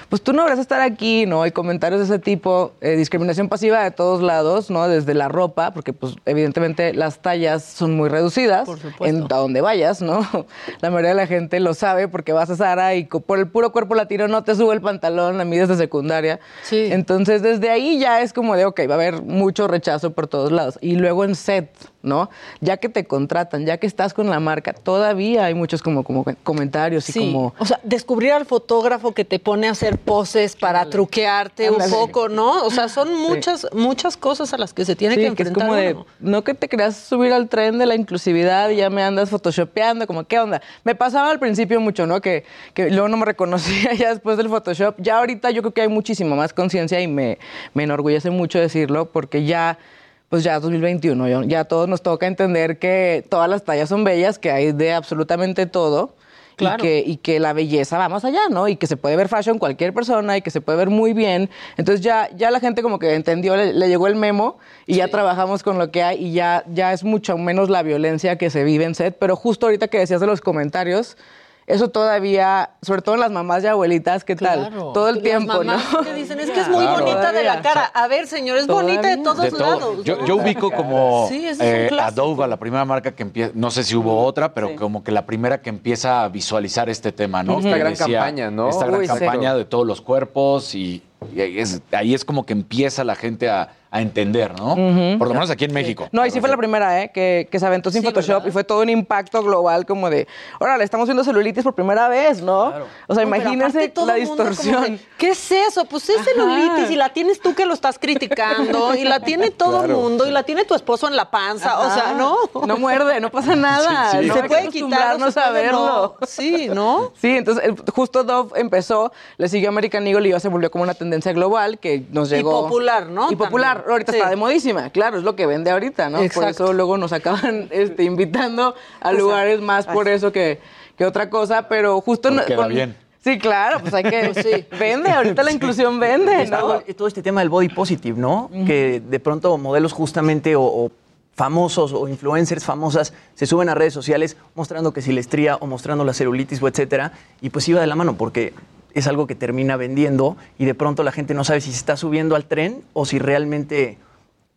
N: pues tú no deberías estar aquí, ¿no? Hay comentarios de ese tipo, eh, discriminación pasiva de todos lados, ¿no? Desde la ropa, porque pues evidentemente las tallas son muy reducidas por en a donde vayas, ¿no? <laughs> La mayoría de la gente lo sabe porque vas a Sara y por el puro cuerpo latino no te sube el pantalón, a mí desde secundaria. Sí. Entonces desde ahí ya es como de, ok, va a haber mucho rechazo por todos lados. Y luego en set, ¿no? Ya que te contratan, ya que estás con la marca, todavía hay muchos como, como comentarios y como...
B: O sea, descubrir al fotógrafo que te pone a hacer poses para truquearte un poco, ¿no? O sea, son muchas, muchas cosas a las que se tiene que enfrentar.
N: Que es como de, no que te creas subir al tren de la inclusividad y ya me andas photoshopeando, como, ¿qué onda? Me pasaba al principio mucho, ¿no? Que, que luego no me reconocía <laughs> ya después del Photoshop. Ya ahorita yo creo que hay muchísima más conciencia y me, me enorgullece mucho decirlo porque ya pues ya 2021, ya a todos nos toca entender que todas las tallas son bellas, que hay de absolutamente todo. Y, que, y que la belleza va más allá, ¿no? Y que se puede ver fashion cualquier persona y que se puede ver muy bien. Entonces ya, ya la gente como que entendió, le, llegó el memo y ya trabajamos con lo que hay y ya, ya es mucho menos la violencia que se vive en set. Pero justo ahorita que decías de los comentarios, eso todavía, sobre todo en las mamás y abuelitas, ¿qué tal? Todo el tiempo,
B: ¿no? Que dicen, es que es muy bonita de la cara. A ver, señor, es bonita de todos lados.
G: Yo, ubico como eh, Adobe, la primera marca que empieza, no sé si hubo otra, pero como que la primera que empieza a visualizar este tema, ¿no?
F: Esta gran campaña, ¿no?
G: Esta gran campaña de todos los cuerpos y, ahí es como que empieza la gente a a entender, ¿no? Por lo menos aquí en México.
N: No, y sí fue la primera, ¿eh? Que, que se aventó sin Photoshop y fue todo un impacto global como de, órale, estamos viendo celulitis por primera vez, ¿no? O sea, imagínense la distorsión.
B: ¿Qué es eso? Pues es celulitis y la tienes tú que lo estás criticando y la tiene todo el mundo y la tiene tu esposo en la panza, o sea, ¿no?
N: No muerde, no pasa nada.
B: No se puede quitar, no saberlo. Sí, ¿no?
N: Sí, entonces eh, justo Dove empezó, le siguió American Eagle y ya se volvió como una tendencia global que nos llegó.
B: Y popular, ¿no?
N: Y popular ahorita está de modísima, claro, es lo que vende ahorita, ¿no? Por eso luego nos acaban <laughs> este, invitando a lugares más por eso que, que otra cosa, pero justo...
G: Queda bien.
N: Sí, claro, pues hay que. <laughs> Vende, ahorita la inclusión vende, ¿no?
E: Todo este tema del body positive, ¿no? Que de pronto modelos justamente o, famosos o influencers famosas se suben a redes sociales mostrando que si les estría o mostrando la celulitis o etcétera. Y pues iba de la mano porque es algo que termina vendiendo y de pronto la gente no sabe si se está subiendo al tren o si realmente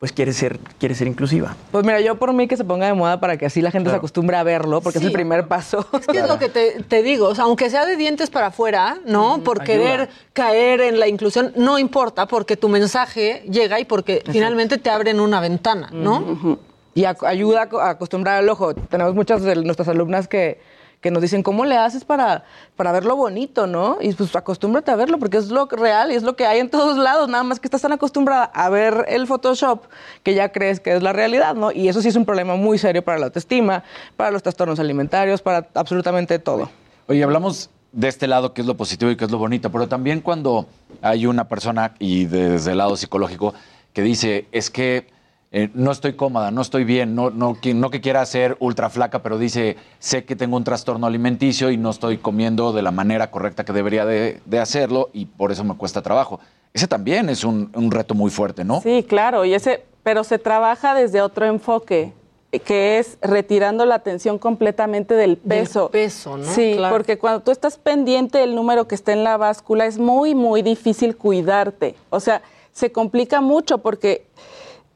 E: pues quiere ser, quiere ser inclusiva.
N: Pues mira, yo por mí que se ponga de moda para que así la gente se acostumbre a verlo, porque es el primer paso.
B: Es que es lo que te, digo, o sea, aunque sea de dientes para afuera, ¿no? por querer caer en la inclusión, no importa, porque tu mensaje llega y porque finalmente te abren una ventana, ¿no?
N: Y ayuda a acostumbrar al ojo. Tenemos muchas de nuestras alumnas que que nos dicen, ¿cómo le haces para, para verlo bonito, no? Y pues acostúmbrate a verlo, porque es lo real y es lo que hay en todos lados, nada más que estás tan acostumbrada a ver el Photoshop que ya crees que es la realidad, ¿no? Y eso sí es un problema muy serio para la autoestima, para los trastornos alimentarios, para absolutamente todo.
G: Oye, hablamos de este lado que es lo positivo y que es lo bonito, pero también cuando hay una persona, y desde el lado psicológico, que dice, es que eh, no estoy cómoda, no estoy bien, no, no, no que quiera ser ultra flaca, pero dice, sé que tengo un trastorno alimenticio y no estoy comiendo de la manera correcta que debería de, hacerlo y por eso me cuesta trabajo. Ese también es un, un, reto muy fuerte, ¿no?
O: Sí, claro, y ese, pero se trabaja desde otro enfoque que es retirando la atención completamente del peso.
B: Del peso, ¿no?
O: Sí, porque cuando tú estás pendiente del número que está en la báscula es muy, muy difícil cuidarte. O sea, se complica mucho porque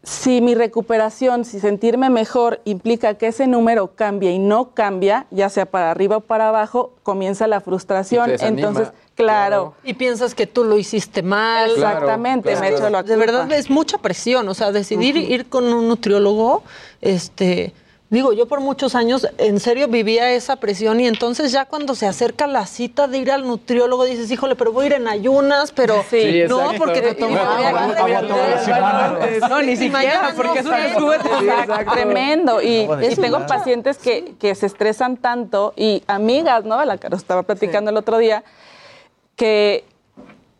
O: si mi recuperación, si sentirme mejor implica que ese número cambie y no cambia, ya sea para arriba o para abajo, comienza la frustración. Entonces, claro.
B: Y piensas que tú lo hiciste mal.
O: Exactamente, me he hecho
B: De verdad es mucha presión, o sea, decidir ir con un nutriólogo, este Digo, yo por muchos años en serio vivía esa presión y entonces ya cuando se acerca la cita de ir al nutriólogo dices, híjole, pero voy a ir en ayunas, pero no, porque te tomo
O: No, ni siquiera, porque es un tremendo. Y, tengo pacientes que, que se estresan tanto y amigas, ¿no? La que estaba platicando el otro día, que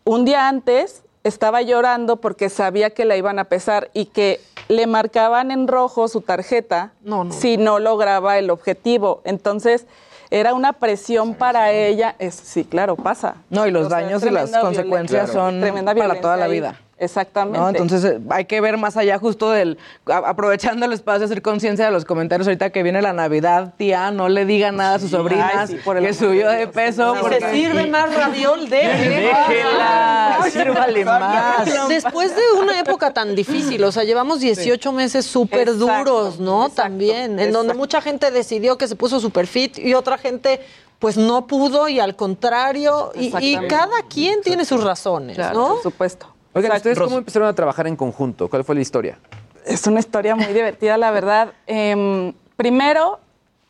O: un día antes estaba llorando porque sabía que la iban a pesar y que le marcaban en rojo su tarjeta si no lograba el objetivo. Entonces, era una presión para ella. Es, sí, claro, pasa.
N: No, y los daños y las consecuencias son para toda la vida.
O: Exactamente.
N: Entonces eh, hay que ver más allá justo del, aprovechando el espacio, hacer conciencia de los comentarios ahorita que viene la Navidad, tía, no le diga nada a sus sobrinas que subió de peso.
B: porque se sirve más raviol,
N: déjela. Sírvale más.
B: Después de una época tan difícil, o sea, llevamos 18 meses súper duros, ¿no? También, en donde mucha gente decidió que se puso súper fit y otra gente pues no pudo y al contrario, y, cada quien tiene sus razones, ¿no?
O: Por supuesto.
F: Oigan, ¿ustedes cómo empezaron a trabajar en conjunto? ¿Cuál fue la historia?
O: Es una historia muy divertida, la verdad. Em, primero,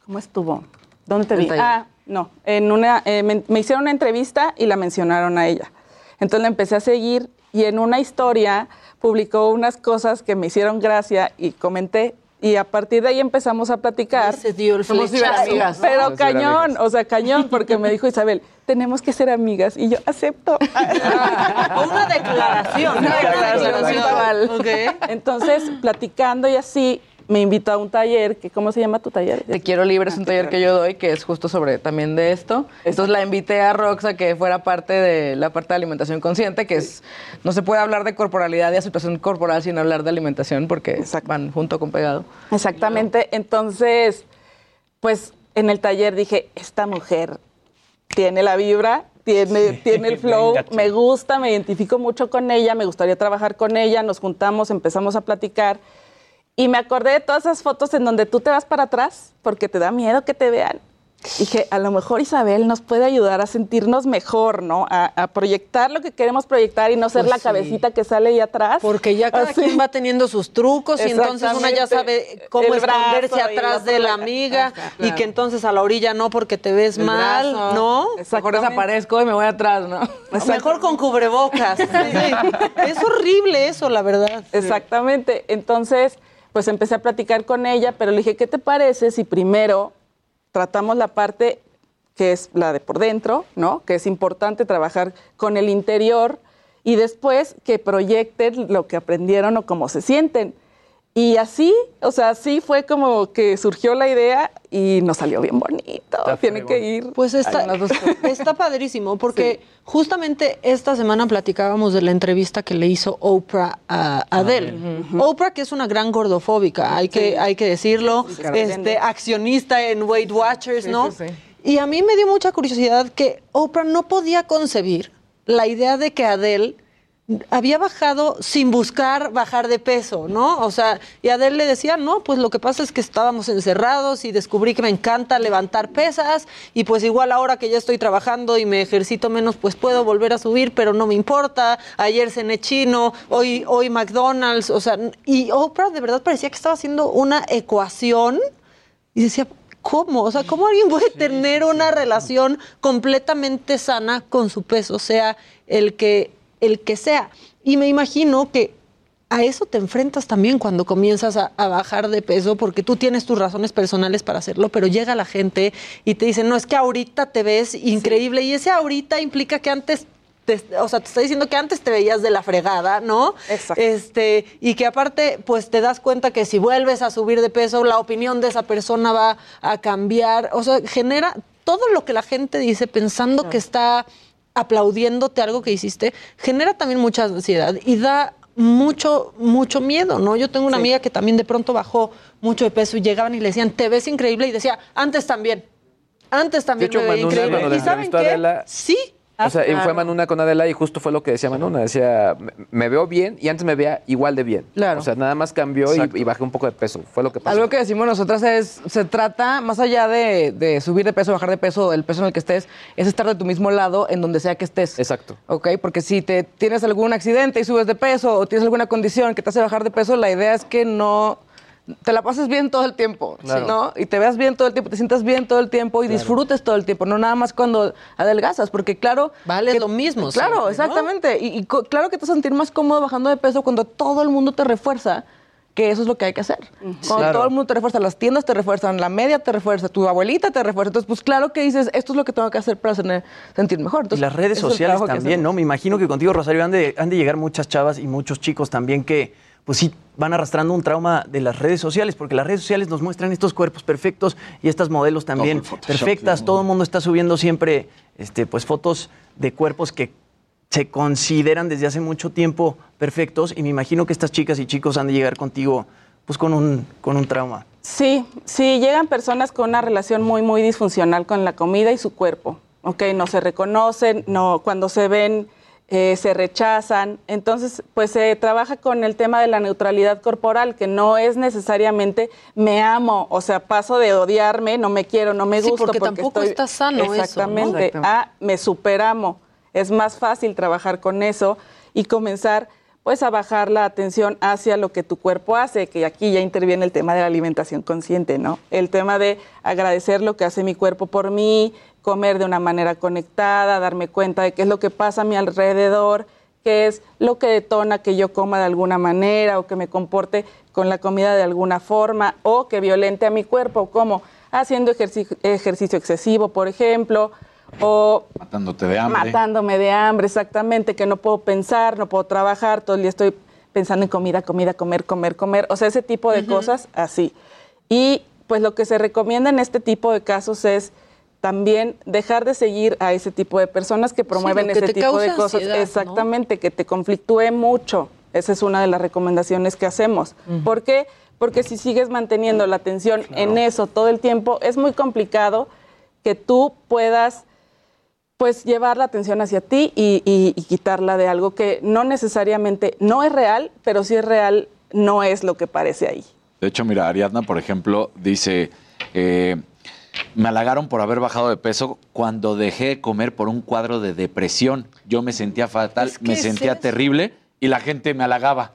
O: ¿cómo estuvo? ¿Dónde te vi? Ah, no, en una, eh, me, hicieron una entrevista y la mencionaron a ella. Entonces la empecé a seguir y en una historia publicó unas cosas que me hicieron gracia y comenté y a partir de ahí empezamos a platicar.
B: se dio el flechazo.
O: Pero cañón, o sea, cañón, porque me dijo Isabel, tenemos que ser amigas. Y yo acepto. <laughs>
B: una declaración. Una declaración.
O: Okay. Entonces, platicando y así, me invitó a un taller, que ¿cómo se llama tu taller?
N: Te Quiero Libre es un taller que yo doy, que es justo sobre también de esto. Entonces la invité a Roxa que fuera parte de la parte de alimentación consciente, que es, no se puede hablar de corporalidad y aceptación corporal sin hablar de alimentación, porque van junto con pegado.
O: Exactamente. Entonces, pues en el taller dije, esta mujer tiene la vibra, tiene, tiene el <laughs> flow, me gusta, me identifico mucho con ella, me gustaría trabajar con ella, nos juntamos, empezamos a platicar y me acordé de todas esas fotos en donde tú te vas para atrás porque te da miedo que te vean. Dije, a lo mejor Isabel nos puede ayudar a sentirnos mejor, ¿no? A, proyectar lo que queremos proyectar y no ser pues la cabecita que sale ahí atrás.
B: Porque ya cada quien va teniendo sus trucos y entonces una ya sabe cómo esconderse atrás de la amiga y que entonces a la orilla no porque te ves mal, ¿no?
N: Mejor desaparezco y me voy atrás, ¿no?
B: Mejor con cubrebocas. <laughs> Es horrible eso, la verdad.
O: Exactamente. Entonces pues empecé a platicar con ella, pero le dije, ¿qué te parece si primero tratamos la parte que es la de por dentro, ¿no? Que es importante trabajar con el interior y después que proyecten lo que aprendieron o cómo se sienten. Y así, o sea, así fue como que surgió la idea y nos salió bien bonito. Tiene que ir.
B: Pues está, <laughs> está padrísimo, porque justamente esta semana platicábamos de la entrevista que le hizo Oprah a Adele. Oprah, que es una gran gordofóbica, hay, que, hay que decirlo, este, accionista en Weight Watchers, ¿no? Y a mí me dio mucha curiosidad que Oprah no podía concebir la idea de que Adele había bajado sin buscar bajar de peso, ¿no? O sea, y Adel le decía, no, pues lo que pasa es que estábamos encerrados y descubrí que me encanta levantar pesas y pues igual ahora que ya estoy trabajando y me ejercito menos, pues puedo volver a subir, pero no me importa. Ayer cené chino, hoy, hoy McDonald's, o sea, y Oprah de verdad parecía que estaba haciendo una ecuación y decía, ¿cómo? O sea, ¿cómo alguien puede tener una relación completamente sana con su peso? O sea, el que el que sea. Y me imagino que a eso te enfrentas también cuando comienzas a, bajar de peso, porque tú tienes tus razones personales para hacerlo, pero llega la gente y te dice, no, es que ahorita te ves increíble. Y ese ahorita implica que antes o sea, te está diciendo que antes te veías de la fregada, ¿no?
O: Exacto.
B: Este, y que aparte, pues te das cuenta que si vuelves a subir de peso, la opinión de esa persona va a cambiar. O sea, genera todo lo que la gente dice pensando que está aplaudiéndote algo que hiciste, genera también mucha ansiedad y da mucho, mucho miedo, ¿no? Yo tengo una amiga que también de pronto bajó mucho de peso y llegaban y le decían, te ves increíble, y decía, antes también. Antes también
F: de hecho,
B: me veía increíble.
F: ¿Y saben qué? Sí, o sea, y fue Manuna con Adela y justo fue lo que decía Manuna. Decía, me veo bien y antes me veía igual de bien. Claro. O sea, nada más cambió y, bajé un poco de peso. Fue lo que pasó.
N: Algo que decimos nosotras es, se trata, más allá de, subir de peso, bajar de peso, el peso en el que estés, es estar de tu mismo lado en donde sea que estés.
F: Exacto.
N: ¿Ok? Porque si te tienes algún accidente y subes de peso o tienes alguna condición que te hace bajar de peso, la idea es que no te la pases bien todo el tiempo, ¿no? Y te veas bien todo el tiempo, te sientas bien todo el tiempo y disfrutes todo el tiempo, no nada más cuando adelgazas, porque claro...
B: Vale lo mismo.
N: Claro, exactamente. Y, claro que te vas a sentir más cómodo bajando de peso cuando todo el mundo te refuerza que eso es lo que hay que hacer. Cuando todo el mundo te refuerza, las tiendas te refuerzan, la media te refuerza, tu abuelita te refuerza. Entonces, pues claro que dices, esto es lo que tengo que hacer para sentir mejor. y
E: las redes sociales también, ¿no? Me imagino que contigo, Rosario, han de, han de llegar muchas chavas y muchos chicos también que pues sí van arrastrando un trauma de las redes sociales, porque las redes sociales nos muestran estos cuerpos perfectos y estas modelos también perfectas. Todo el mundo está subiendo siempre este, pues, fotos de cuerpos que se consideran desde hace mucho tiempo perfectos y me imagino que estas chicas y chicos han de llegar contigo pues con un, con un trauma.
O: Sí, sí, llegan personas con una relación muy, muy disfuncional con la comida y su cuerpo. Ok, no se reconocen, no, cuando se ven eh, se rechazan. Entonces, pues se trabaja con el tema de la neutralidad corporal, que no es necesariamente me amo, o sea, paso de odiarme, no me quiero, no me gusto.
B: porque, tampoco está sano
O: Exactamente.
B: Eso,
O: A, me superamo. Es más fácil trabajar con eso y comenzar pues a bajar la atención hacia lo que tu cuerpo hace, que aquí ya interviene el tema de la alimentación consciente, ¿no? El tema de agradecer lo que hace mi cuerpo por mí, comer de una manera conectada, darme cuenta de qué es lo que pasa a mi alrededor, qué es lo que detona que yo coma de alguna manera o que me comporte con la comida de alguna forma o que violente a mi cuerpo, como haciendo ejercicio, ejercicio excesivo, por ejemplo, o
G: matándote de hambre.
O: Matándome de hambre, exactamente, que no puedo pensar, no puedo trabajar, todo el día estoy pensando en comida, comida, comer, comer, comer, o sea, ese tipo de cosas así. Y pues lo que se recomienda en este tipo de casos es también dejar de seguir a ese tipo de personas que promueven ese tipo de cosas. Exactamente, que te conflictúe mucho. Esa es una de las recomendaciones que hacemos. ¿Por qué? Porque si sigues manteniendo la atención en eso todo el tiempo, es muy complicado que tú puedas pues llevar la atención hacia ti y, quitarla de algo que no necesariamente no es real, pero si es real, no es lo que parece ahí.
G: De hecho, mira, Ariadna, por ejemplo, dice, eh, me halagaron por haber bajado de peso cuando dejé de comer por un cuadro de depresión. Yo me sentía fatal, me sentía terrible y la gente me halagaba.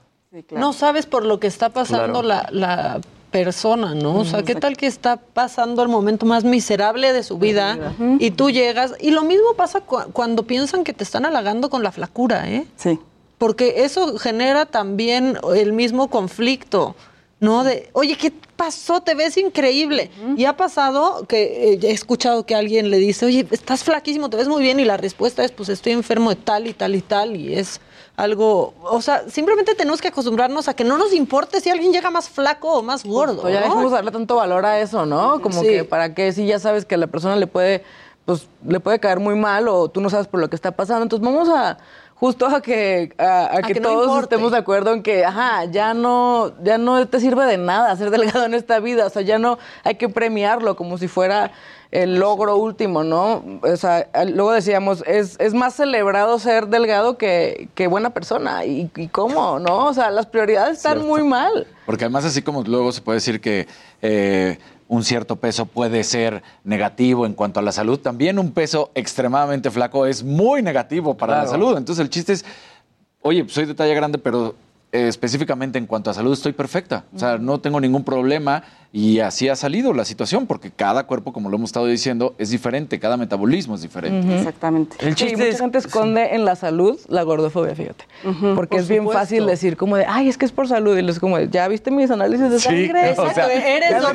B: No sabes por lo que está pasando la, persona, ¿no? O sea, ¿qué tal que está pasando el momento más miserable de su vida, y tú llegas? Y lo mismo pasa cuando piensan que te están halagando con la flacura, ¿eh?
O: Sí.
B: Porque eso genera también el mismo conflicto. ¿No? De, oye, ¿qué pasó? Te ves increíble. Y ha pasado que eh, he escuchado que alguien le dice, oye, estás flaquísimo, te ves muy bien. Y la respuesta es, pues estoy enfermo de tal y tal y tal. Y es algo, o sea, simplemente tenemos que acostumbrarnos a que no nos importe si alguien llega más flaco o más gordo.
N: Pues ya dejamos darle tanto valor a eso, ¿no? Como que para que si ya sabes que a la persona le puede, pues le puede caer muy mal o tú no sabes por lo que está pasando. Entonces vamos a justo a que, a, que, todos estemos de acuerdo en que, ajá, ya no, ya no te sirve de nada ser delgado en esta vida, o sea, ya no hay que premiarlo como si fuera el logro último, ¿no? O sea, luego decíamos, es, es más celebrado ser delgado que, que buena persona. ¿Y, cómo, no? O sea, las prioridades están muy mal.
G: Porque además así como luego se puede decir que... Eh, un cierto peso puede ser negativo en cuanto a la salud, también un peso extremadamente flaco es muy negativo para la salud. Entonces el chiste es, oye, soy de talla grande, pero específicamente en cuanto a salud estoy perfecta. O sea, no tengo ningún problema y así ha salido la situación, porque cada cuerpo, como lo hemos estado diciendo, es diferente, cada metabolismo es diferente.
O: Exactamente.
N: El chiste mucha gente esconde en la salud la gordofobia, fíjate. porque es bien fácil decir como de, ay, es que es por salud. Y es como de, ¿ya viste mis análisis de sangre?
B: Sí, o sea, eres.
G: Exacto,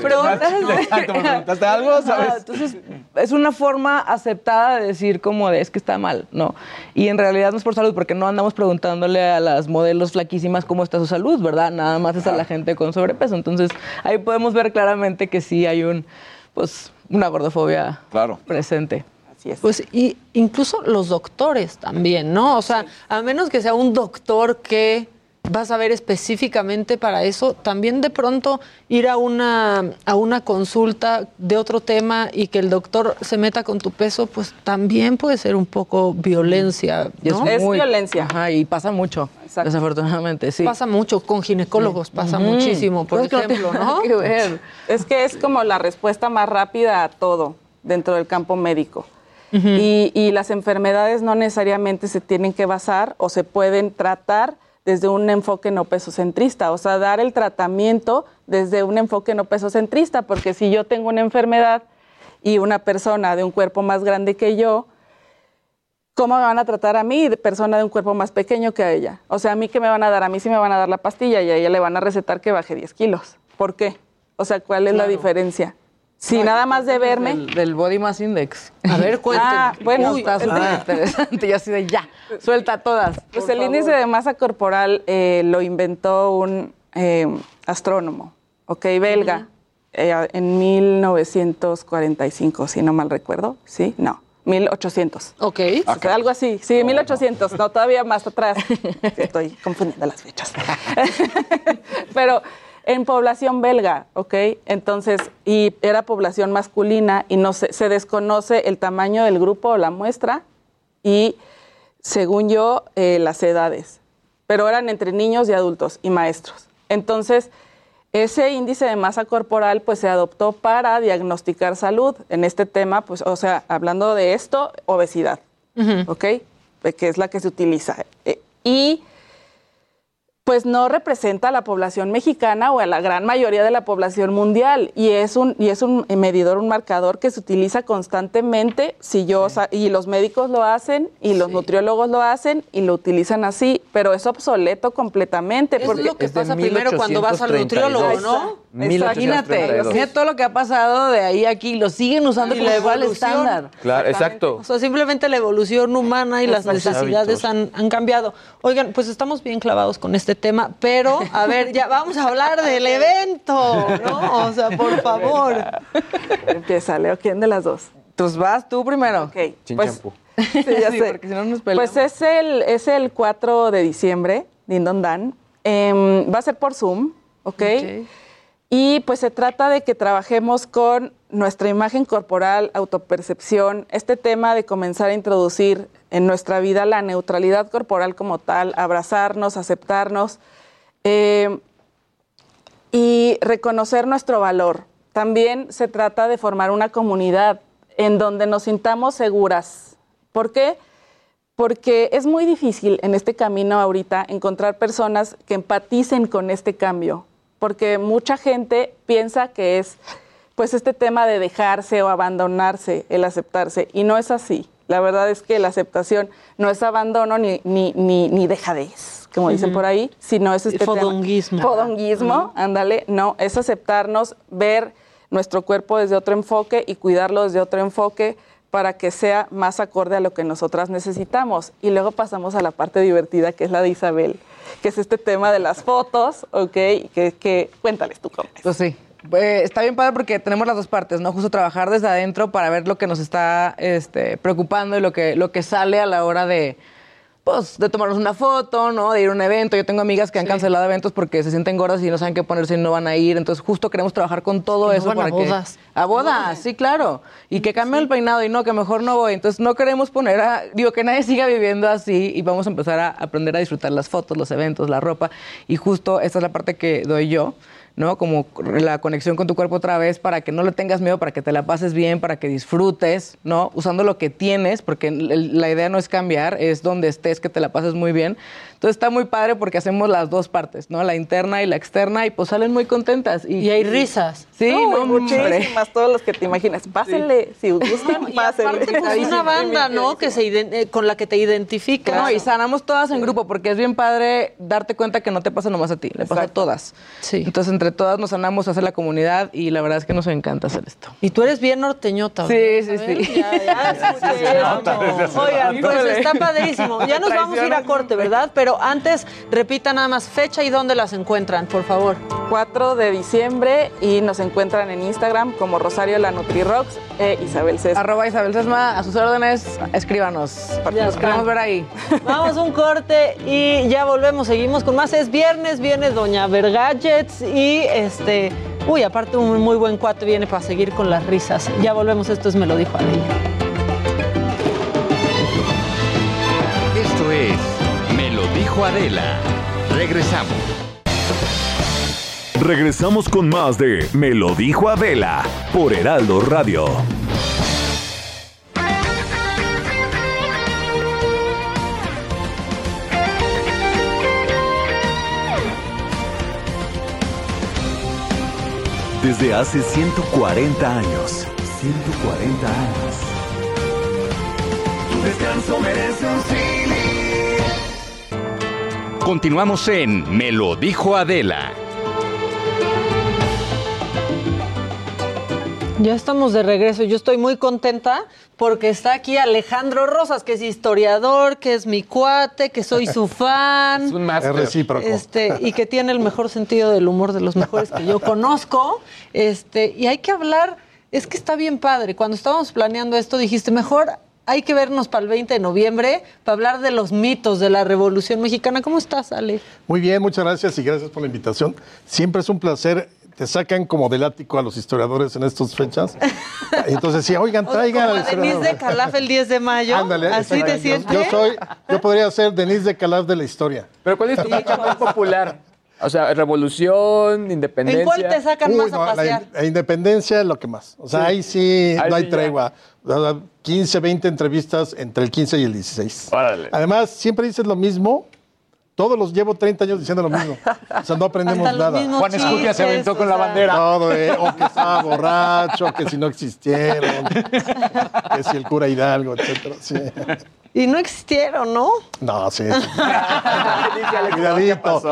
G: ¿me preguntaste algo? ¿sabes?
N: entonces, es una forma aceptada de decir como de, es que está mal, ¿no? Y en realidad no es por salud, porque no andamos preguntándole a las modelos flaquísimas cómo está su salud, ¿verdad? Nada más es a la gente con sobrepeso. Entonces, ahí podemos ver claramente que sí hay un, pues, una gordofobia
G: claro.
N: presente.
B: Así es. Pues y incluso los doctores también, ¿no? O sea, a menos que sea un doctor que vas a ver específicamente para eso, también de pronto ir a una, a una consulta de otro tema y que el doctor se meta con tu peso, pues también puede ser un poco violencia. ¿no?
O: Es, violencia.
N: Ajá, y pasa mucho, desafortunadamente, sí.
B: Pasa mucho, con ginecólogos pasa muchísimo, por ejemplo, ¿no? <laughs>
O: Es que es como la respuesta más rápida a todo dentro del campo médico. y, y las enfermedades no necesariamente se tienen que basar o se pueden tratar desde un enfoque no pesocentrista, o sea, dar el tratamiento desde un enfoque no pesocentrista, porque si yo tengo una enfermedad y una persona de un cuerpo más grande que yo, ¿cómo me van a tratar a mí, persona de un cuerpo más pequeño que a ella? O sea, a mí qué me van a dar, a mí sí me van a dar la pastilla y a ella le van a recetar que baje 10 kilos. ¿Por qué? O sea, ¿cuál es la diferencia? Si nada más de verme.
N: Del, Body Mass Index.
B: A ver, cuéntame. <laughs>
O: Ah, bueno,
N: está súper interesante. Yo así de ya, suelta todas.
O: Pues el índice de masa corporal eh, lo inventó un eh, astrónomo, ok, belga, eh, en 1945, si no mal recuerdo. ¿Sí? No. 1800.
B: Ok.
O: algo así. Sí, 1800. No, todavía más atrás. <laughs> Estoy confundiendo las fechas. <laughs> Pero en población belga, ¿ok? Entonces, y era población masculina y no se, se desconoce el tamaño del grupo o la muestra y, según yo, eh, las edades. Pero eran entre niños y adultos y maestros. Entonces, ese índice de masa corporal pues se adoptó para diagnosticar salud. En este tema, pues, o sea, hablando de esto, obesidad, ¿ok? Que es la que se utiliza. Eh, y pues no representa a la población mexicana o a la gran mayoría de la población mundial. Y es un y es un medidor un marcador que se utiliza constantemente si yo y los médicos lo hacen y los nutriólogos lo hacen y lo utilizan así pero es obsoleto completamente
B: es lo que pasa primero cuando vas al nutriólogo no
N: imagínate mira todo lo que ha pasado de ahí a aquí lo siguen usando como igual estándar.
F: Claro exacto.
B: O sea simplemente la evolución humana y las necesidades han, han cambiado. Oigan pues estamos bien clavados con este tema, pero a ver, ya vamos a hablar del evento, ¿no? O sea, por favor.
O: Empieza, Leo, ¿quién de las dos?
N: Pues vas tú primero.
O: Ok, pues, <laughs> sí, ya sé. Porque si no nos pues es el, es el 4 de diciembre, Dindon Dan. Em, va a ser por Zoom, ¿ok? Y pues se trata de que trabajemos con nuestra imagen corporal, autopercepción, este tema de comenzar a introducir en nuestra vida la neutralidad corporal como tal, abrazarnos, aceptarnos eh, y reconocer nuestro valor. También se trata de formar una comunidad en donde nos sintamos seguras. ¿Por qué? Porque es muy difícil en este camino ahorita encontrar personas que empaticen con este cambio, porque mucha gente piensa que es pues este tema de dejarse o abandonarse, el aceptarse, y no es así. La verdad es que la aceptación no es abandono ni, ni, ni, ni dejadez, como dicen por ahí, sino es este
B: Fodonguismo.
O: Tema. Fodonguismo, ándale. No, es aceptarnos, ver nuestro cuerpo desde otro enfoque y cuidarlo desde otro enfoque para que sea más acorde a lo que nosotras necesitamos. Y luego pasamos a la parte divertida, que es la de Isabel, que es este tema de las fotos, ¿ok? Que, que cuéntales tú cómo
N: Pues sí, eh, está bien padre porque tenemos las dos partes, ¿no? Justo trabajar desde adentro para ver lo que nos está este, preocupando y lo que, lo que sale a la hora de, pues, de tomarnos una foto, ¿no? De ir a un evento. Yo tengo amigas que han cancelado eventos porque se sienten gordas y no saben qué ponerse y no van a ir. Entonces, justo queremos trabajar con todo eso.
B: para a bodas.
N: a bodas, sí, claro. Y que cambie el peinado y no, que mejor no voy. Entonces, no queremos poner a. Digo, que nadie siga viviendo así y vamos a empezar a aprender a disfrutar las fotos, los eventos, la ropa. Y justo esta es la parte que doy yo ¿no? Como la conexión con tu cuerpo otra vez para que no le tengas miedo, para que te la pases bien, para que disfrutes, ¿no? Usando lo que tienes, porque la idea no es cambiar, es donde estés, que te la pases muy bien. Entonces está muy padre porque hacemos las dos partes, ¿no? La interna y la externa y pues salen muy contentas.
B: Y, hay risas.
N: Sí,
O: no, muchísimas, todos los que te imaginas. Pásenle, si gustan, pásenle.
B: Pues, es una banda, ¿no? Que se eh, con la que te identificas.
N: No, y sanamos todas en grupo porque es bien padre darte cuenta que no te pasa nomás a ti, le pasa a todas. Sí. Entonces entre todas nos sanamos a hacer la comunidad y la verdad es que nos encanta hacer esto.
B: Y tú eres bien norteñota. <laughs>
N: Sí, sí, sí. Ya,
B: ya, Oigan, pues está padrísimo. Ya nos vamos a ir a corte, ¿verdad? Pero antes, repita nada más fecha y dónde las encuentran, por favor.
O: 4 de diciembre y nos encuentran en Instagram como Rosario La NutriRocks e Isabel Sesma.
N: Arroba Isabel Sesma, a sus órdenes, escríbanos. Nos queremos ver ahí. <laughs>
B: Vamos un corte y ya volvemos, seguimos con más. Es viernes, viene Doña Vergadgets y este. Uy, aparte un muy buen cuate viene para seguir con las risas. Ya volvemos, esto es Me lo dijo Adela.
A: Adela. Regresamos.
K: Regresamos con más de Me lo dijo Adela por Heraldo Radio. Desde hace 140 años. 140 años.
P: Tu descanso merece un sí.
A: Continuamos en Me lo dijo Adela.
B: Ya estamos de regreso. Yo estoy muy contenta porque está aquí Alejandro Rosas, que es historiador, que es mi cuate, que soy su <laughs> fan.
Q: Es un máster. recíproco.
B: Este, y que tiene el mejor sentido del humor de los mejores que yo <laughs> conozco. Este, y hay que hablar, es que está bien padre. Cuando estábamos planeando esto, dijiste, mejor hay que vernos para el 20 de noviembre para hablar de los mitos de la Revolución Mexicana. ¿Cómo estás, Ale?
Q: Muy bien, muchas gracias y gracias por la invitación. Siempre es un placer. Te sacan como del ático a los historiadores en estas fechas. <laughs> Entonces, sí, oigan, traigan
B: como a Denise de Calaf el 10 de mayo. Ándale, ¿Así te sientes?
Q: Yo, soy, yo podría ser Denise de Calaf de la historia.
F: Pero ¿cuál es tu <laughs> fecha más popular? O sea, revolución, independencia. ¿En
B: cuál te sacan más a pasear?
Q: La, independencia es lo que más. O sea, ahí sí no hay tregua. 15, 20 entrevistas entre el 15 y el 16. Además, siempre dices lo mismo. Todos los llevo 30 años diciendo lo mismo. O sea, no aprendemos nada.
F: Juan Escutia se aventó con la bandera.
Q: Todo, eh, o que estaba borracho, que si no existieron, que si el cura Hidalgo, etcétera. Sí.
B: Y no existieron, ¿no?
Q: No, sí. <laughs> Cuidadito.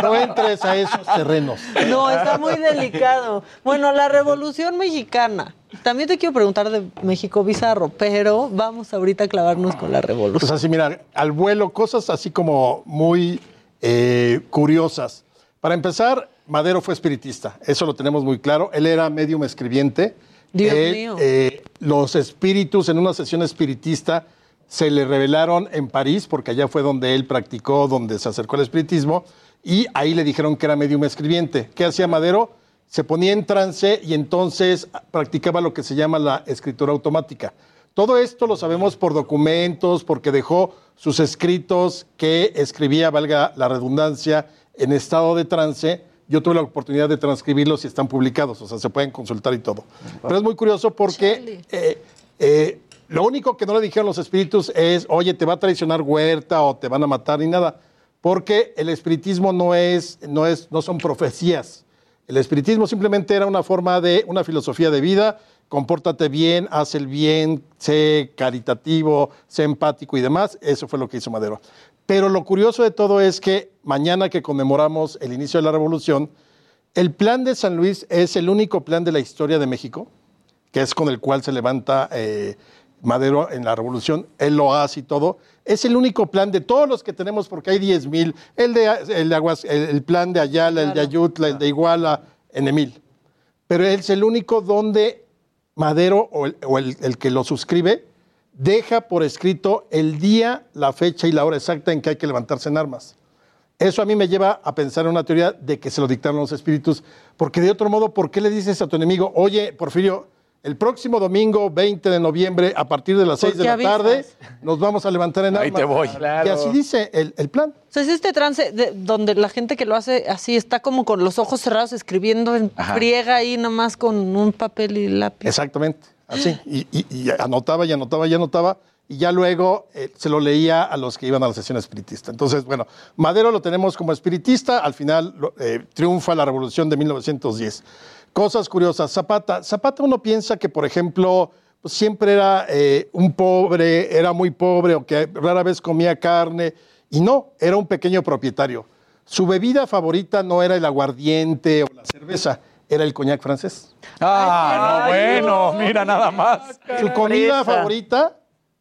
Q: No entres a esos terrenos.
B: No, está muy delicado. Bueno, la Revolución Mexicana. También te quiero preguntar de México Bizarro, pero vamos ahorita a clavarnos con la Revolución. Pues
Q: así, mira, al vuelo, cosas así como muy eh, curiosas. Para empezar, Madero fue espiritista, eso lo tenemos muy claro. Él era medium escribiente.
B: Dios mío.
Q: Eh, los espíritus en una sesión espiritista se le revelaron en París, porque allá fue donde él practicó, donde se acercó al espiritismo, y ahí le dijeron que era medium escribiente. ¿Qué hacía Madero? Se ponía en trance y entonces practicaba lo que se llama la escritura automática. Todo esto lo sabemos por documentos, porque dejó sus escritos que escribía, valga la redundancia, en estado de trance. Yo tuve la oportunidad de transcribirlos y están publicados, o sea, se pueden consultar y todo. Pero es muy curioso porque eh, eh, lo único que no le dijeron los espíritus es, oye, te va a traicionar Huerta o te van a matar ni nada, porque el espiritismo no es, no es, no son profecías. El espiritismo simplemente era una forma de, una filosofía de vida, compórtate bien, haz el bien, sé caritativo, sé empático y demás. Eso fue lo que hizo Madero. Pero lo curioso de todo es que mañana que conmemoramos el inicio de la revolución, el plan de San Luis es el único plan de la historia de México, que es con el cual se levanta eh, Madero en la revolución, él lo hace y todo. Es el único plan de todos los que tenemos, porque hay 10 mil, el, de, el, Aguas, el, plan de Ayala, el de Ayutla, el de Iguala, en Emil. Pero es el único donde Madero o, el, el que lo suscribe deja por escrito el día, la fecha y la hora exacta en que hay que levantarse en armas. Eso a mí me lleva a pensar en una teoría de que se lo dictaron los espíritus, porque de otro modo, ¿por qué le dices a tu enemigo, oye, Porfirio, el próximo domingo 20 de noviembre, a partir de las 6 de la tarde, nos vamos a levantar en armas.
G: Ahí te voy.
Q: Y así dice el, el plan.
B: O sea, es este trance de- donde la gente que lo hace así está como con los ojos cerrados escribiendo en
Q: Ajá.
B: friega ahí nomás con un papel y lápiz.
Q: Exactamente, así. Y, y- y anotaba y anotaba y anotaba. Y ya luego eh, se lo leía a los que iban a la sesión espiritista. Entonces, bueno, Madero lo tenemos como espiritista. Al final eh, triunfa la revolución de 1910. Cosas curiosas. Zapata. Zapata uno piensa que, por ejemplo, pues siempre era eh, un pobre, era muy pobre o que rara vez comía carne. Y no, era un pequeño propietario. Su bebida favorita no era el aguardiente o la cerveza, era el coñac francés.
G: Ah, no, bueno, mira nada más.
Q: Su comida favorita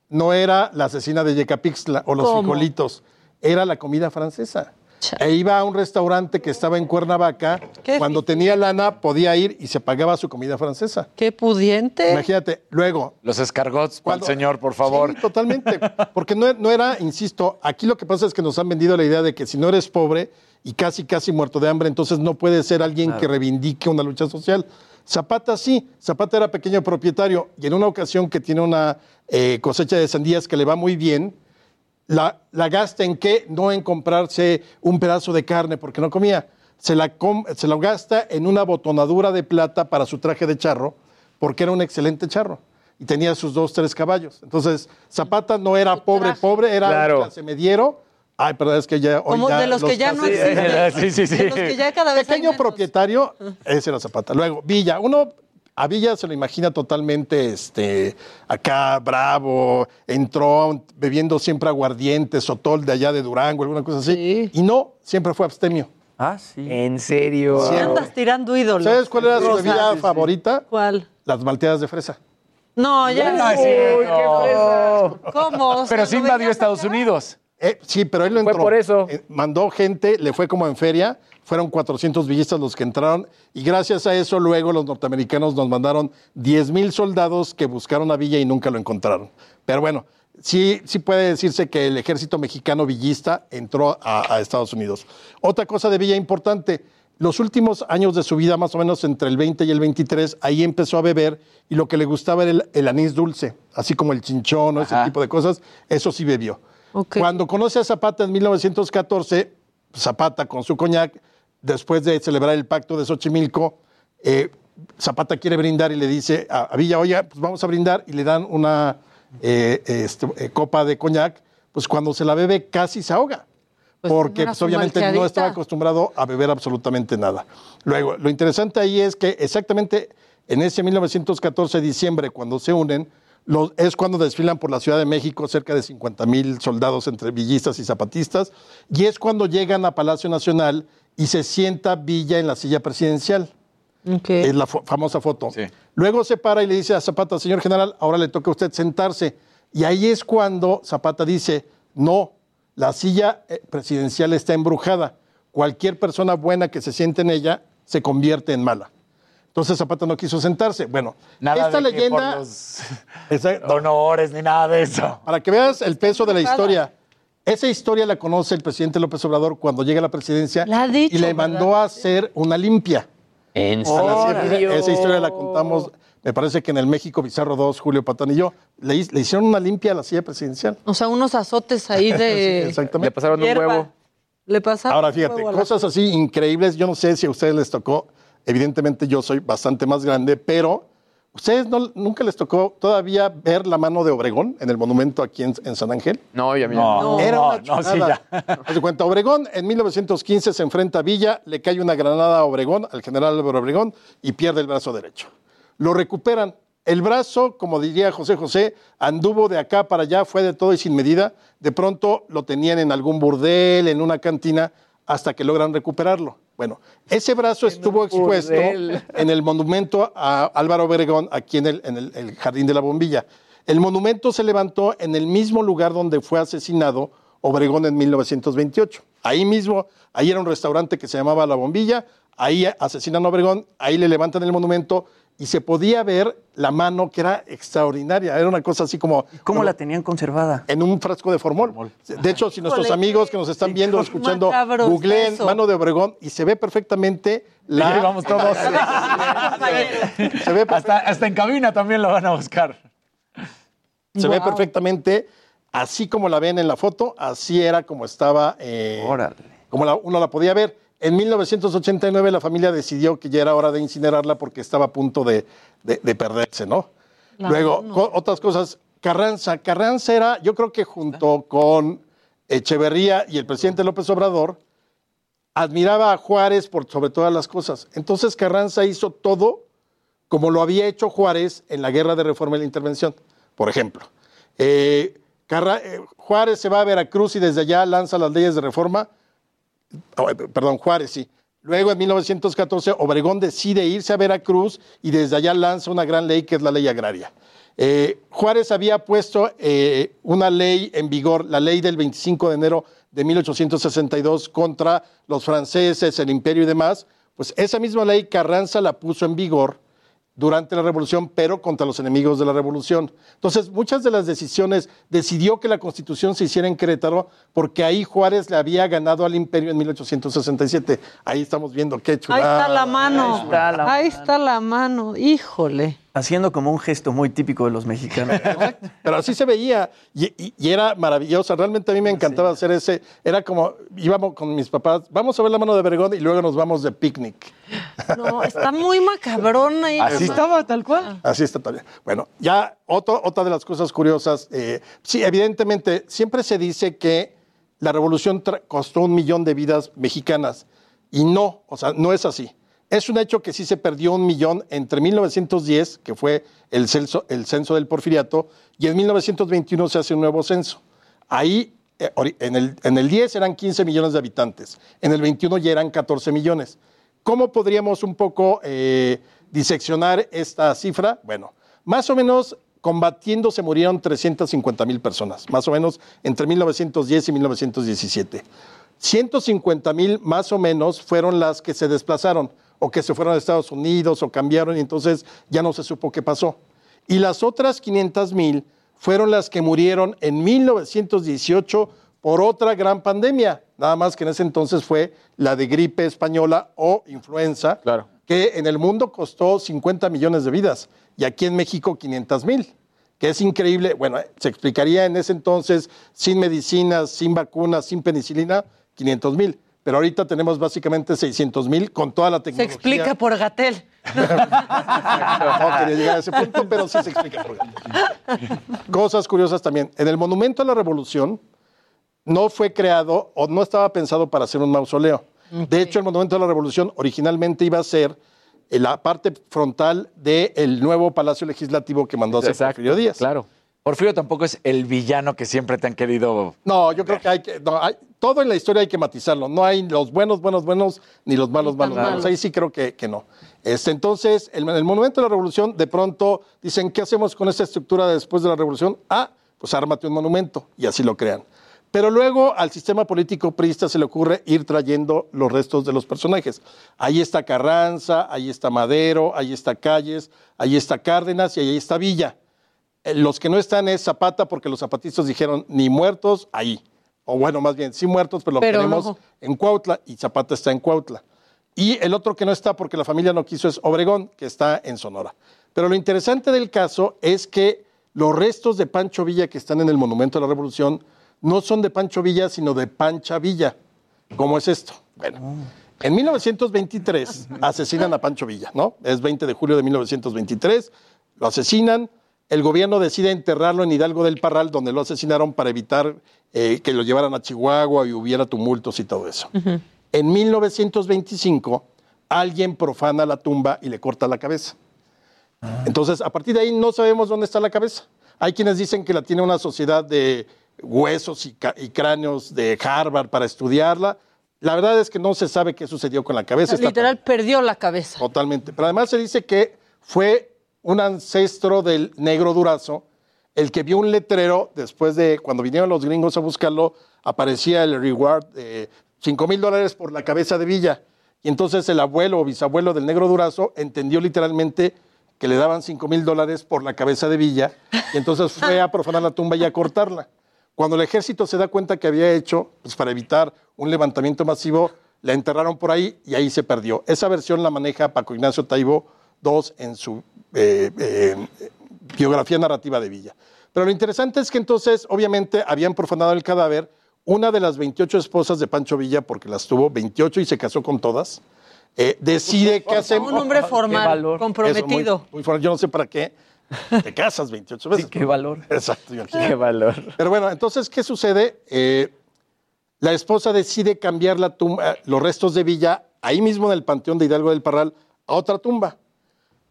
Q: no era la asesina de Yecapixtla o los
B: ¿Cómo?
Q: frijolitos, era la comida francesa. E iba a un restaurante que estaba en Cuernavaca. Cuando tenía lana, podía ir y se pagaba su comida francesa.
B: Qué pudiente.
Q: Imagínate, luego.
G: Los escargots para el señor, por favor.
Q: Sí, totalmente. Porque no, no era, insisto, aquí lo que pasa es que nos han vendido la idea de que si no eres pobre y casi, casi muerto de hambre, entonces no puedes ser alguien que reivindique una lucha social. Zapata sí, Zapata era pequeño propietario y en una ocasión que tiene una eh, cosecha de sandías que le va muy bien, la, la gasta en qué? No en comprarse un pedazo de carne porque no comía. Se la, com- se la gasta en una botonadura de plata para su traje de charro porque era un excelente charro y tenía sus dos, tres caballos. Entonces, Zapata no era pobre, pobre, era
F: Claro.
Q: clase mediero. Ay, perdón, es que ya hoy
B: Como
Q: ya
B: de los que ya no existen.
G: Sí, <laughs> sí, sí.
B: De los que ya cada vez hay
Q: Pequeño
B: menos.
Q: propietario, ese era Zapata. Luego, Villa. Uno a Villa se lo imagina totalmente este, acá, bravo, entró bebiendo siempre aguardiente, sotol de allá de Durango, alguna cosa así. Y no, siempre fue abstemio.
E: Ah, sí.
F: ¿En serio?
Q: Siempre.
B: Andas tirando ídolos.
Q: ¿Sabes cuál era su bebida favorita?
B: ¿Cuál?
Q: Las malteadas de fresa.
B: No, ya.
G: No,
B: Uy,
G: cierto.
B: qué fresa. ¿Cómo?
G: Pero sí invadió Estados Unidos.
Q: Eh, sí, pero él lo
F: Fue
Q: entró.
F: por eso.
Q: Eh, mandó gente, le fue como en feria, fueron 400 villistas los que entraron y gracias a eso luego los norteamericanos nos mandaron 10 mil soldados que buscaron a Villa y nunca lo encontraron. Pero bueno, sí, sí puede decirse que el ejército mexicano villista entró a, a Estados Unidos. Otra cosa de Villa importante, los últimos años de su vida, más o menos entre el 20 y el 23, ahí empezó a beber y lo que le gustaba era el, el anís dulce, así como el chinchón o ese tipo de cosas, eso sí bebió. Cuando conoce a Zapata en 1914, Zapata con su coñac, después de celebrar el pacto de Xochimilco, eh, Zapata quiere brindar y le dice a, a Villa, oye, pues vamos a brindar y le dan una eh, este, eh, copa de coñac, pues cuando se la bebe casi se ahoga.
B: Pues,
Q: porque pues, obviamente no estaba acostumbrado a beber absolutamente nada. Luego, lo interesante ahí es que exactamente en ese 1914 diciembre, cuando se unen, los- es cuando desfilan por la Ciudad de México cerca de 50 mil soldados entre villistas y zapatistas, y es cuando llegan a Palacio Nacional y se sienta Villa en la silla presidencial. Es la fo- famosa foto. Luego se para y le dice a Zapata, señor general, ahora le toca a usted sentarse. Y ahí es cuando Zapata dice, no, la silla eh, presidencial está embrujada. Cualquier persona buena que se siente en ella se convierte en mala. Entonces Zapata no quiso sentarse. Bueno,
G: Nada
Q: esta
G: de que
Q: leyenda...
G: por los <laughs>
Q: Exacto.
G: honores ni nada de eso.
Q: Para que veas el peso de la historia. Esa historia la conoce el presidente López Obrador cuando llega a la presidencia
B: La dicho,
Q: y le mandó a hacer una limpia.
F: ¿En serio?
Q: esa historia la contamos, me parece que en el México Bizarro 2, Julio Patán y yo, le, hi- le hicieron una limpia a la silla presidencial.
B: O sea, unos azotes ahí <laughs> de.
Q: Sí, exactamente.
F: Le pasaron un huevo.
B: Le pasaron
Q: Ahora
B: un
Q: fíjate,
B: huevo
Q: cosas así increíbles, yo no sé si a ustedes les tocó, evidentemente yo soy bastante más grande, pero ¿ustedes no- nunca les tocó todavía ver la mano de Obregón en el monumento aquí en, en San Ángel?
F: No, ya.
G: No.
Q: Era una
G: no, sí.
Q: Haz cuenta, Obregón en 1915 se enfrenta a Villa, le cae una granada a Obregón, al general Álvaro Obregón, y pierde el brazo derecho. Lo recuperan. El brazo, como diría José José, anduvo de acá para allá, fue de todo y sin medida. De pronto lo tenían en algún burdel, en una cantina, hasta que logran recuperarlo. Bueno, ese brazo estuvo expuesto en el monumento a Álvaro Obregón, aquí en el, en el- el Jardín de la Bombilla. El monumento se levantó en el mismo lugar donde fue asesinado Obregón en 1928. Ahí mismo, ahí era un restaurante que se llamaba La Bombilla, ahí asesinan a Obregón, ahí le levantan el monumento y se podía ver la mano que era extraordinaria. Era una cosa así como.
E: ¿Cómo la tenían conservada?
Q: En un frasco de formol. De hecho, si nuestros amigos que nos están viendo, escuchando, googleen mano de Obregón y se ve perfectamente la.
G: Sí, vamos <laughs> todos.
Q: se ve
G: hasta, hasta en cabina también lo van a buscar.
Q: Se ve perfectamente, así como la ven en la foto, así era como estaba. Eh, como la- uno la podía ver. En 1989 la familia decidió que ya era hora de incinerarla porque estaba a punto de, de- de perderse, ¿no?
B: Claro,
Q: Luego,
B: no.
Q: co- otras cosas. Carranza. Carranza era, yo creo que junto con Echeverría y el presidente López Obrador, admiraba a Juárez por sobre todas las cosas. Entonces Carranza hizo todo como lo había hecho Juárez en la guerra de reforma y la intervención. Por ejemplo, eh, eh, Juárez se va a Veracruz y desde allá lanza las leyes de reforma. Oh, eh, perdón, Juárez, sí. Luego, en 1914, Obregón decide irse a Veracruz y desde allá lanza una gran ley que es la ley agraria. Eh, Juárez había puesto eh, una ley en vigor, la ley del 25 de enero de 1862 contra los franceses, el imperio y demás. Pues esa misma ley Carranza la puso en vigor durante la revolución, pero contra los enemigos de la revolución. Entonces, muchas de las decisiones decidió que la constitución se hiciera en Querétaro porque ahí Juárez le había ganado al imperio en 1867. Ahí estamos viendo qué
B: Ahí
Q: chulada.
B: está la mano.
E: Ahí está la
B: Ahí está la mano. Híjole.
E: Haciendo como un gesto muy típico de los mexicanos. <laughs>
Q: Pero así se veía y, y- y era maravillosa. Realmente a mí me encantaba hacer ese. Era como, íbamos con mis papás, vamos a ver la mano de Vergón y luego nos vamos de picnic.
B: No, está muy macabrón ahí.
Q: Así
E: estaba, tal cual.
Q: Así está también. Bueno, ya otro- otra de las cosas curiosas, eh, sí, evidentemente, siempre se dice que la revolución costó un millón de vidas mexicanas y no, o sea, no es así. Es un hecho que sí se perdió un millón entre 1910, que fue el censo, el censo del porfiriato, y en 1921 se hace un nuevo censo. Ahí, eh, en el, en el 10 eran 15 millones de habitantes, en el 21 ya eran 14 millones. ¿Cómo podríamos un poco eh, diseccionar esta cifra? Bueno, más o menos combatiendo se murieron 350 mil personas, más o menos entre 1910 y 1917. 150 mil más o menos fueron las que se desplazaron o que se fueron a Estados Unidos o cambiaron y entonces ya no se supo qué pasó. Y las otras 500 mil fueron las que murieron en 1918 por otra gran pandemia, nada más que en ese entonces fue la de gripe española o influenza, que en el mundo costó 50 millones de vidas y aquí en México 500 mil, que es increíble. Bueno, se explicaría en ese entonces sin medicinas, sin vacunas, sin penicilina, 500 mil. Pero ahorita tenemos básicamente 600 mil con toda la
B: Se
Q: tecnología.
B: explica por Gatel. <laughs>
Q: No quería llegar a ese punto, pero sí se explica. por qué. Cosas curiosas también. En el Monumento a la Revolución no fue creado o no estaba pensado para ser un mausoleo. De hecho, el Monumento a la Revolución originalmente iba a ser en la parte frontal del nuevo Palacio Legislativo que mandó a hacer Porfirio Díaz.
G: Claro. Porfirio tampoco es el villano que siempre te han querido.
Q: No, yo creo que hay que. no, hay- todo en la historia hay que matizarlo. No hay los buenos, buenos, buenos, ni los malos, malos,
G: malos.
Q: malos. Ahí sí creo que, que no. Este, entonces, el, el Monumento de la Revolución, de pronto dicen, ¿qué hacemos con esta estructura después de la Revolución? Ah, pues ármate un monumento. Y así lo crean. Pero luego al sistema político priista se le ocurre ir trayendo los restos de los personajes. Ahí está Carranza, ahí está Madero, ahí está Calles, ahí está Cárdenas y ahí está Villa. Eh, Los que no están es Zapata porque los zapatistas dijeron ni muertos ahí. O bueno, más bien sí muertos, pero lo tenemos
B: no.
Q: en Cuautla y Zapata está en Cuautla. Y el otro que no está porque la familia no quiso es Obregón, que está en Sonora. Pero lo interesante del caso es que los restos de Pancho Villa que están en el Monumento a la Revolución no son de Pancho Villa, sino de Pancha Villa. ¿Cómo es esto? Bueno, en 1923 asesinan a Pancho Villa, ¿no? Es 20 de julio de 1923, lo asesinan, el gobierno decide enterrarlo en Hidalgo del Parral, donde lo asesinaron para evitar eh, que lo llevaran a Chihuahua y hubiera tumultos y todo eso. En 1925, alguien profana la tumba y le corta la cabeza. Entonces, a partir de ahí no sabemos dónde está la cabeza. Hay quienes dicen que la tiene una sociedad de huesos y, y cráneos de Harvard para estudiarla. La verdad es que no se sabe qué sucedió con la cabeza.
B: Literal perdió la cabeza.
Q: Totalmente. Pero además se dice que fue un ancestro del negro durazo el que vio un letrero después de cuando vinieron los gringos a buscarlo, aparecía el reward de 5 mil dólares por la cabeza de Villa. Y entonces el abuelo o bisabuelo del negro durazo entendió literalmente que le daban 5 mil dólares por la cabeza de Villa, y entonces fue a profanar la tumba y a cortarla. Cuando el ejército se da cuenta que había hecho, pues para evitar un levantamiento masivo, la enterraron por ahí y ahí se perdió. Esa versión la maneja Paco Ignacio Taibo II en su eh, eh, biografía narrativa de Villa. Pero lo interesante es que entonces, obviamente, habían profanado el cadáver. Una de las 28 esposas de Pancho Villa, porque las tuvo 28 y se casó con todas, eh, decide que hace...
B: Un hombre formal, comprometido.
Q: muy formal. Yo no sé para qué. Te casas 28 veces.
E: qué valor.
Q: Exacto.
F: Qué valor.
Q: Pero bueno, entonces, ¿qué sucede? Eh, la esposa decide cambiar la tumba, los restos de Villa, ahí mismo en el Panteón de Hidalgo del Parral, a otra tumba.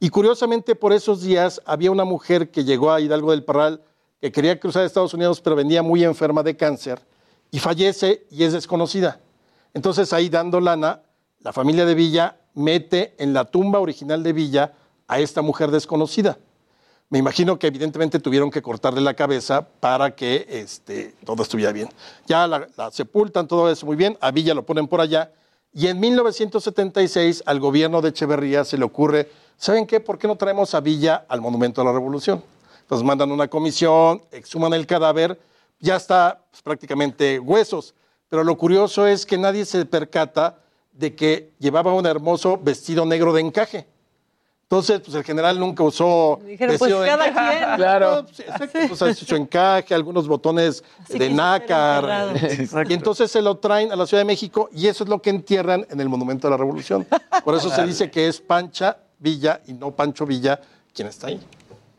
Q: Y curiosamente, por esos días había una mujer que llegó a Hidalgo del Parral que quería cruzar Estados Unidos, pero venía muy enferma de cáncer y fallece y es desconocida. Entonces ahí dando lana, la familia de Villa mete en la tumba original de Villa a esta mujer desconocida. Me imagino que evidentemente tuvieron que cortarle la cabeza para que este, todo estuviera bien. Ya la, la sepultan, todo eso muy bien, a Villa lo ponen por allá, y en 1976 al gobierno de Echeverría se le ocurre ¿saben qué? ¿Por qué no traemos a Villa al Monumento a la Revolución? Entonces mandan una comisión, exhuman el cadáver, ya está pues, prácticamente huesos. Pero lo curioso es que nadie se percata de que llevaba un hermoso vestido negro de encaje. Entonces, pues el general nunca usó
B: Dijeron, pues,
Q: vestido de
B: cada
Q: encaje.
B: quien.
F: Claro.
Q: No, pues, exacto, pues, ha hecho encaje, algunos botones
B: Así
Q: de nácar. <laughs> Y entonces se lo traen a la Ciudad de México y eso es lo que entierran en el Monumento a la Revolución. Por eso se dice que es Pancha Villa y no Pancho Villa quien está ahí.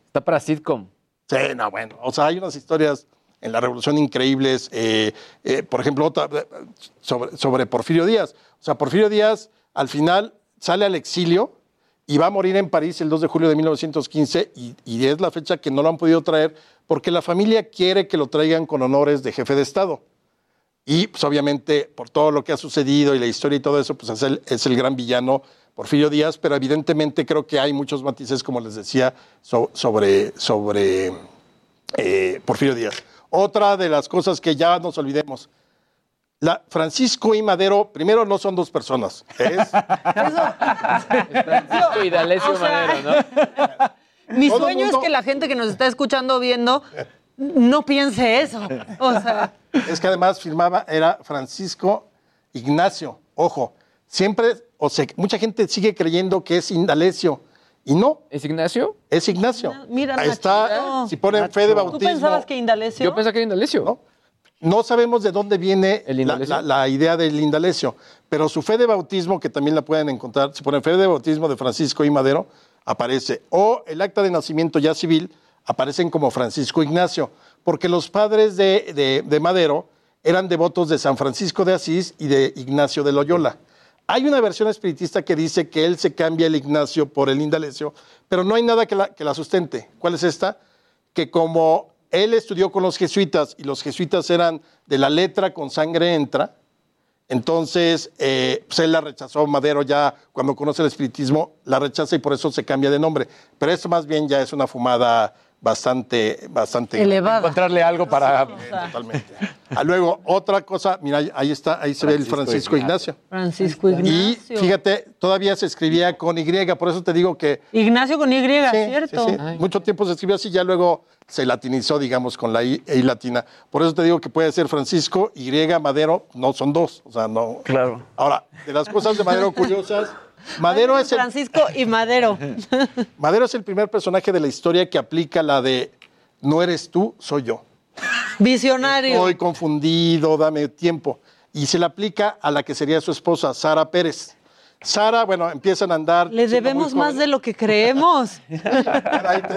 F: Está para sitcom.
Q: Sí, no, bueno. O sea, hay unas historias en la Revolución increíbles. eh, eh, por ejemplo, otra eh, sobre, sobre Porfirio Díaz. O sea, Porfirio Díaz al final sale al exilio y va a morir en París el 2 de julio de 1915 y, y es la fecha que no lo han podido traer porque la familia quiere que lo traigan con honores de jefe de Estado. Y pues obviamente por todo lo que ha sucedido y la historia y todo eso, pues es el, es el gran villano Porfirio Díaz, pero evidentemente creo que hay muchos matices, como les decía, so- sobre, sobre eh, Porfirio Díaz. Otra de las cosas que ya nos olvidemos. La, Francisco y Madero, primero no son dos personas. Es, <laughs>
F: Francisco y D'Alessio
B: O sea,
F: Madero, ¿no? <laughs>
B: Mi
Q: Todo
B: sueño
Q: mundo-
B: es que la gente que nos está escuchando o viendo no piense eso. O sea,
Q: es que además firmaba, era Francisco Ignacio. Ojo, siempre, o sea, mucha gente sigue creyendo que es Indalecio. Y no,
F: ¿Es Ignacio?
Q: es Ignacio.
B: mira,
Q: Ahí está, si ponen fe de
B: ¿tú
Q: bautismo.
B: pensabas que Indalecio?
F: Yo pensaba que era Indalecio.
Q: ¿no? No sabemos de dónde viene
F: ¿El
Q: la,
F: Indalecio?
Q: la- la idea del Indalecio, pero su fe de bautismo, que también la pueden encontrar, si ponen fe de bautismo de Francisco y Madero, aparece. O el acta de nacimiento ya civil, aparecen como Francisco Ignacio, porque los padres de, de- de Madero eran devotos de San Francisco de Asís y de Ignacio de Loyola. Hay una versión espiritista que dice que él se cambia el Ignacio por el Indalecio, pero no hay nada que la, que la sustente. ¿Cuál es esta? Que como él estudió con los jesuitas y los jesuitas eran de la letra con sangre entra, entonces eh, pues él la rechazó, Madero ya cuando conoce el espiritismo la rechaza y por eso se cambia de nombre. Pero esto más bien ya es una fumada bastante, bastante
B: Elevada.
F: Encontrarle algo para...
Q: Totalmente. Ah, luego, otra cosa, mira, ahí está, ahí se ve el Francisco Ignacio.
B: Francisco
Q: Y
B: Ignacio.
Q: fíjate, todavía se escribía con Y, por eso te digo que
B: Ignacio con Y,
Q: Sí,
B: ¿cierto?
Q: sí, sí. Mucho tiempo se escribió así, ya luego se latinizó, digamos, con la I, I latina. Por eso te digo que puede ser Francisco, Y, Madero, no son dos. O sea, no.
E: Claro.
Q: Ahora, de las cosas de Madero curiosas, Madero es, el,
B: Francisco y Madero. <laughs>
Q: Madero es el primer personaje de la historia que aplica la de no eres tú, soy yo.
B: Visionario.
Q: Estoy confundido, dame tiempo. Y se le aplica a la que sería su esposa, Sara Pérez. Sara, bueno, empiezan a andar.
B: Le
Q: siendo muy
B: debemos más de lo que creemos. <laughs>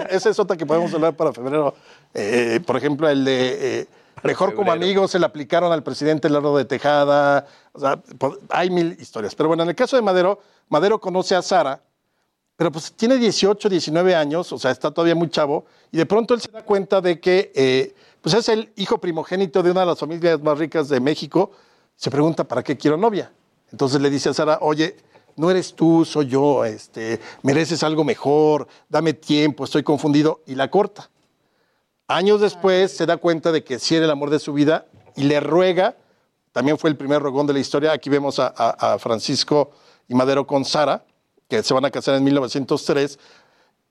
Q: Esa es otra que podemos hablar para febrero. Eh, por ejemplo, el de eh, Mejor como amigos se le aplicaron al presidente Lardo de Tejada. O sea, po- hay mil historias. Pero bueno, en el caso de Madero, Madero conoce a Sara, pero pues tiene 18, 19 años, o sea, está todavía muy chavo, y de pronto él se da cuenta de que eh, pues es el hijo primogénito de una de las familias más ricas de México. Se pregunta, ¿para qué quiero novia? Entonces le dice a Sara, oye, no eres tú, soy yo, este, mereces algo mejor, dame tiempo, estoy confundido, y la corta. Años después se da cuenta de que sí era el amor de su vida y le ruega, también fue el primer rogón de la historia, aquí vemos a, a- a Francisco y Madero con Sara, que se van a casar en 1903,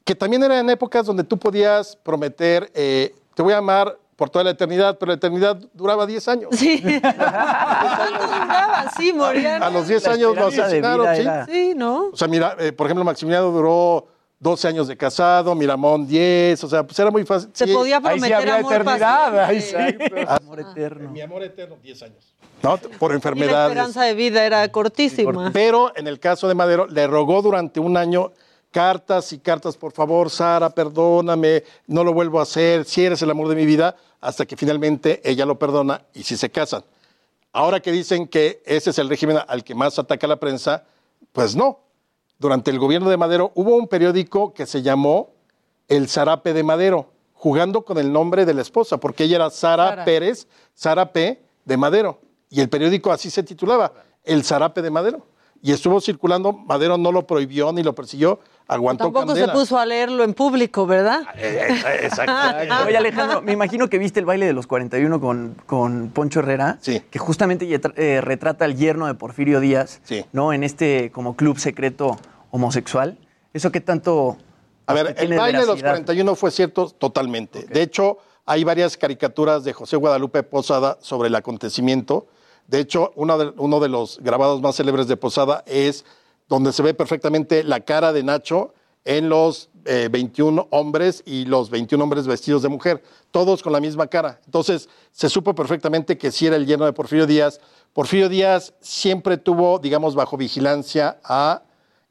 Q: que también eran épocas donde tú podías prometer, eh, te voy a amar por toda la eternidad, pero la eternidad duraba 10 años.
B: Sí. <laughs> sí, morían.
Q: A los 10 años lo asesinaron, ¿sí?
B: Sí, ¿no?
Q: O sea, mira, eh, por ejemplo, Maximiliano duró 12 años de casado, Miramón 10, o sea, pues era muy fácil.
B: Se
Q: Sí.
B: podía prometer
G: Ahí sí había
B: amor
G: eternidad, ahí sí.
E: Amor eterno.
Q: Mi amor eterno, 10 años. ¿No? Por
B: Y la
Q: enfermedades.
B: esperanza de vida era cortísima.
Q: Pero en el caso de Madero, le rogó durante un año cartas y cartas, por favor, Sara, perdóname, no lo vuelvo a hacer, si eres el amor de mi vida, hasta que finalmente ella lo perdona y si se casan. Ahora que dicen que ese es el régimen al que más ataca la prensa, pues no. Durante el gobierno de Madero hubo un periódico que se llamó El Zarape de Madero, jugando con el nombre de la esposa, porque ella era Sara,
B: Sara.
Q: Pérez, Sara P. de Madero. Y el periódico así se titulaba, El Zarape de Madero. Y estuvo circulando, Madero no lo prohibió ni lo persiguió, aguantó
B: Tampoco
Q: candela.
B: se puso a leerlo en público, ¿verdad?
Q: Eh, eh, Exacto.
E: Oye, Alejandro, me imagino que viste el baile de los 41 con, con Poncho Herrera, que justamente eh, retrata al yerno de Porfirio Díaz, ¿no? En este como club secreto homosexual. ¿Eso qué tanto
Q: A ver, el baile de los
E: veracidad?
Q: 41 fue cierto totalmente. De hecho, hay varias caricaturas de José Guadalupe Posada sobre el acontecimiento. De hecho, uno de, uno de los grabados más célebres de Posada es donde se ve perfectamente la cara de Nacho en los eh, 21 hombres y los 21 hombres vestidos de mujer, todos con la misma cara. Entonces, se supo perfectamente que sí era el yerno de Porfirio Díaz. Porfirio Díaz siempre tuvo, digamos, bajo vigilancia a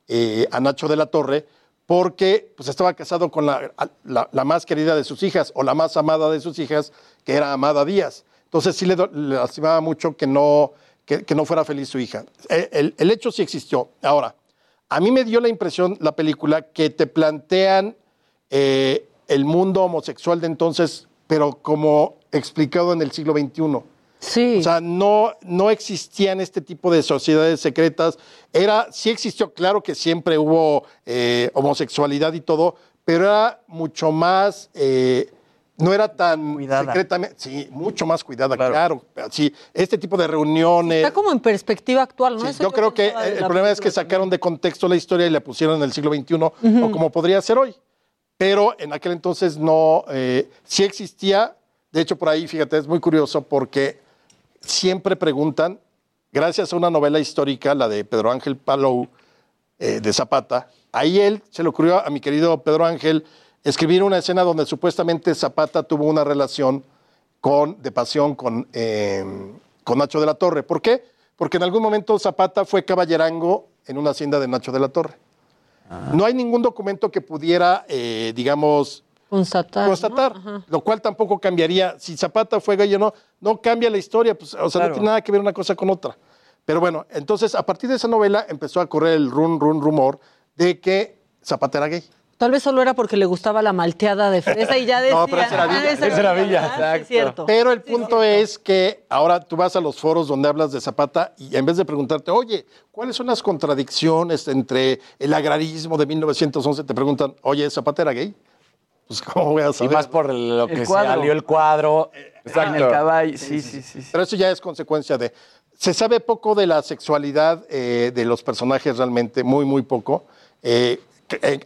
Q: eh, a Nacho de la Torre porque pues, estaba casado con la, la- más querida de sus hijas o la más amada de sus hijas, que era Amada Díaz. Entonces sí le, le lastimaba mucho que no, que, que no fuera feliz su hija. Eh, El, el hecho sí existió. Ahora, a mí me dio la impresión la película que te plantean eh, el mundo homosexual de entonces, pero como explicado en el siglo XXI.
B: Sí.
Q: O sea, no, no existían este tipo de sociedades secretas. Era, sí existió, claro que siempre hubo eh, homosexualidad y todo, pero era mucho más, eh, no era tan secretamente, sí, mucho más cuidada, claro. Sí, este tipo de reuniones.
B: Está como en perspectiva actual, ¿no?
Q: Sí,
B: Eso
Q: yo creo que
B: de
Q: el problema es que sacaron de contexto la historia y la pusieron en el siglo XXI, o como podría ser hoy. Pero en aquel entonces no, eh, sí existía. De hecho, por ahí, fíjate, es muy curioso porque siempre preguntan, gracias a una novela histórica, la de Pedro Ángel Palou, eh, de Zapata, ahí él se le ocurrió a mi querido Pedro Ángel escribir una escena donde supuestamente Zapata tuvo una relación con, de pasión con, eh, con Nacho de la Torre. ¿Por qué? Porque en algún momento Zapata fue caballerango en una hacienda de Nacho de la Torre. No hay ningún documento que pudiera, eh, digamos,
B: Constatar.
Q: constatar, lo cual tampoco cambiaría. Si Zapata fue gay o no, no cambia la historia, pues, o sea,
E: Claro.
Q: no tiene nada que ver una cosa con otra. Pero bueno, entonces a partir de esa novela empezó a correr el run, run, rumor de que Zapata era gay.
B: Tal vez solo era porque le gustaba la malteada de fresa y ya decía. <laughs>
Q: No, pero esa era
B: "Ah,
Q: Villa.
B: esa
Q: Esa era
B: Villa. Sí, es cierto.
Q: Pero el punto es que ahora tú vas a los foros donde hablas de Zapata y en vez de preguntarte, oye, ¿cuáles son las contradicciones entre el agrarismo de 1911? Te preguntan, oye, ¿Zapata era gay? Pues, ¿cómo voy a
G: Y
Q: saber?
G: más por lo que salió el cuadro.
Q: Exacto.
E: En el caballo, sí, sí, sí.
Q: Pero eso ya es consecuencia de... Se sabe poco de la sexualidad eh, de los personajes realmente, muy, muy poco. Eh, eh,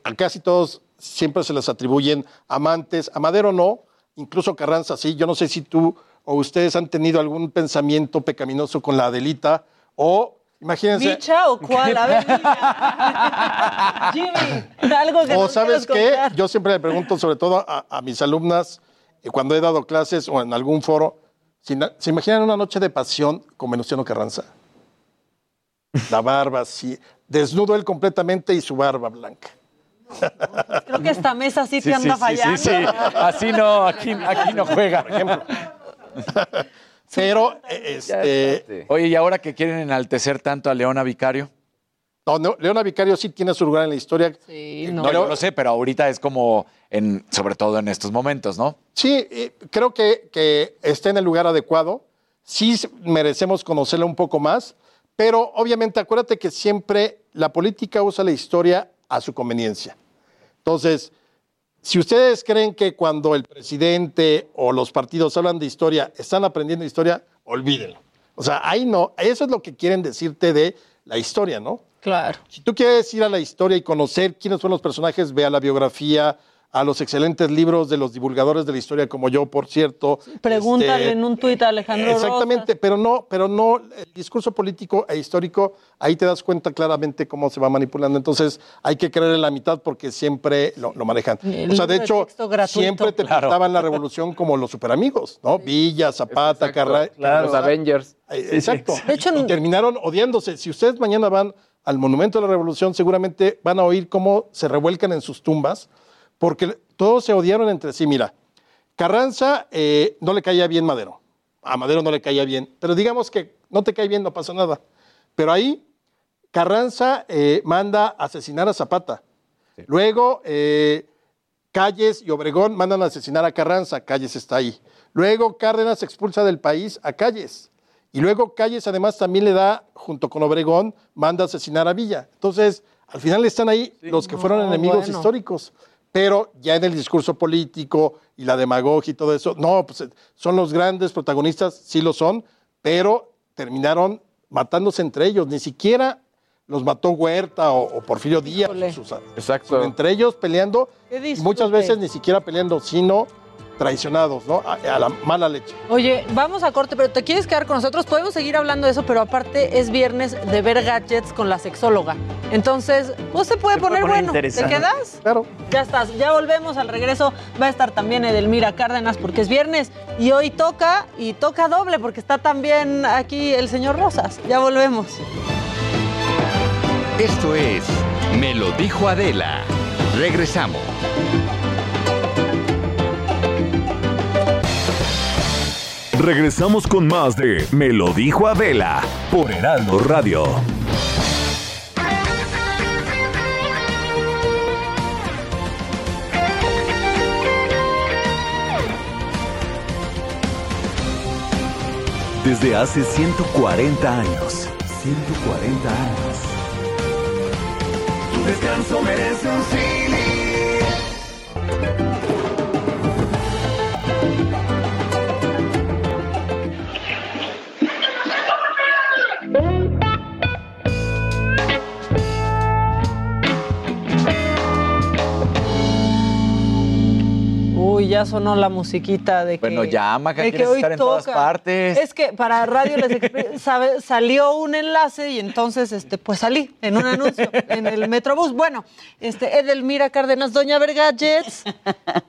Q: a casi todos siempre se les atribuyen amantes. A Madero no, incluso Carranza sí. Yo no sé si tú o ustedes han tenido algún pensamiento pecaminoso con la Adelita o... Imagínense.
B: ¿Micha o cuál? A ver, <laughs> Jimmy, algo que
Q: O sabes qué,
B: contar.
Q: yo siempre le pregunto, sobre todo a, a mis alumnas, eh, cuando he dado clases o en algún foro, si na- ¿se imaginan una noche de pasión con Venustiano Carranza? La barba así, desnudo él completamente y su barba blanca.
B: Creo que esta mesa sí, te anda fallando.
G: Así no, aquí, aquí no juega.
Q: Por ejemplo. <laughs> Pero, eh, este...
G: Oye, ¿y ahora que quieren enaltecer tanto a Leona Vicario?
Q: No, no, Leona Vicario sí tiene su lugar en la historia.
B: Sí,
G: No, yo lo sé, pero ahorita es como, en, sobre todo en estos momentos, ¿no?
Q: Sí, creo que, que está en el lugar adecuado. Sí merecemos conocerla un poco más, pero obviamente acuérdate que siempre la política usa la historia a su conveniencia. Entonces, si ustedes creen que cuando el presidente o los partidos hablan de historia, están aprendiendo historia, olvídenlo. O sea, ahí no, eso es lo que quieren decirte de la historia, ¿no?
B: Claro.
Q: Si tú quieres ir a la historia y conocer quiénes son los personajes, vea la biografía, a los excelentes libros de los divulgadores de la historia como yo, por cierto.
B: Pregúntale
Q: Este,
B: en un tuit a Alejandro
Q: Exactamente, pero no, pero no, el discurso político e histórico, ahí te das cuenta claramente cómo se va manipulando. Entonces hay que creer en la mitad porque siempre lo, lo manejan.
B: El
Q: o sea, de
B: de
Q: hecho,
B: gratuito.
Q: siempre te pintaban la revolución como los superamigos, ¿no? Villa, Zapata, Carra-
F: Los
Q: Carranza.
F: Avengers.
Q: Exacto. y terminaron odiándose. Si ustedes mañana van al Monumento de la Revolución, seguramente van a oír cómo se revuelcan en sus tumbas, porque todos se odiaron entre sí. Mira, Carranza eh, no le caía bien Madero. A Madero no le caía bien. Pero digamos que no te cae bien, no pasa nada. Pero ahí Carranza eh, manda asesinar a Zapata. Luego eh, Calles y Obregón mandan a asesinar a Carranza. Calles está ahí. Luego Cárdenas expulsa del país a Calles. Y luego Calles además también le da, junto con Obregón, manda a asesinar a Villa. Entonces, al final están ahí los que fueron enemigos
B: bueno.
Q: históricos. Pero ya en el discurso político y la demagogia y todo eso, no, pues eh, son los grandes protagonistas, sí lo son, pero terminaron matándose entre ellos. Ni siquiera los mató Huerta o, o Porfirio Díaz. sus-
F: Exacto.
Q: entre ellos peleando, y muchas veces ni siquiera peleando, sino traicionados, ¿no? A, a la mala leche.
B: Oye, vamos a corte, pero ¿te quieres quedar con nosotros? Podemos seguir hablando de eso, pero aparte es viernes de ver gadgets con la sexóloga. Entonces, pues se puede
E: Se puede
B: poner,
E: poner
B: bueno. ¿Te quedas?
Q: Claro.
B: Ya estás, ya volvemos al regreso. Va a estar también Edelmira Cárdenas porque es viernes y hoy toca y toca doble porque está también aquí el señor Rosas. Ya volvemos.
A: Esto es Me lo dijo Adela. Regresamos.
K: Regresamos con más de Me lo dijo Adela por Heraldo Radio. Desde hace 140 años. 140 años.
P: Tu descanso merece un Sili.
B: Ya sonó la musiquita de que.
G: Bueno, ya, Maca,
B: de que hoy
G: estar en todas partes.
B: Es que para Radio Les <laughs> sabe- salió un enlace y entonces este, pues salí en un anuncio en el Metrobús. Bueno, este, Edelmira Cárdenas, Doña Vergallets.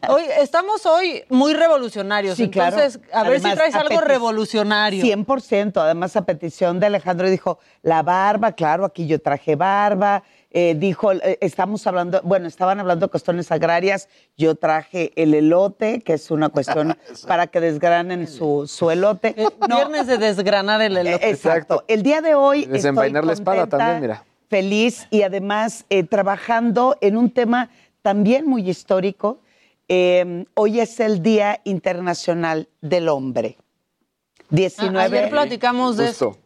B: Hoy, estamos hoy muy revolucionarios.
R: Sí, claro.
B: entonces, a ver si traes algo revolucionario.
R: 100%. Además, a petición de Alejandro dijo, la barba, claro, aquí yo traje barba. Eh, dijo, eh, estamos hablando, bueno, estaban hablando de cuestiones agrarias. Yo traje el elote, que es una cuestión <laughs> para que desgranen su, su elote.
B: Eh, Viernes de desgranar el elote.
R: Exacto. El día de hoy estoy
F: Desenvainar la espada también, mira.
R: Feliz y además eh, trabajando en un tema también muy histórico. Eh, hoy es el Día Internacional del Hombre. 19.
B: Ah, ayer platicamos de eso.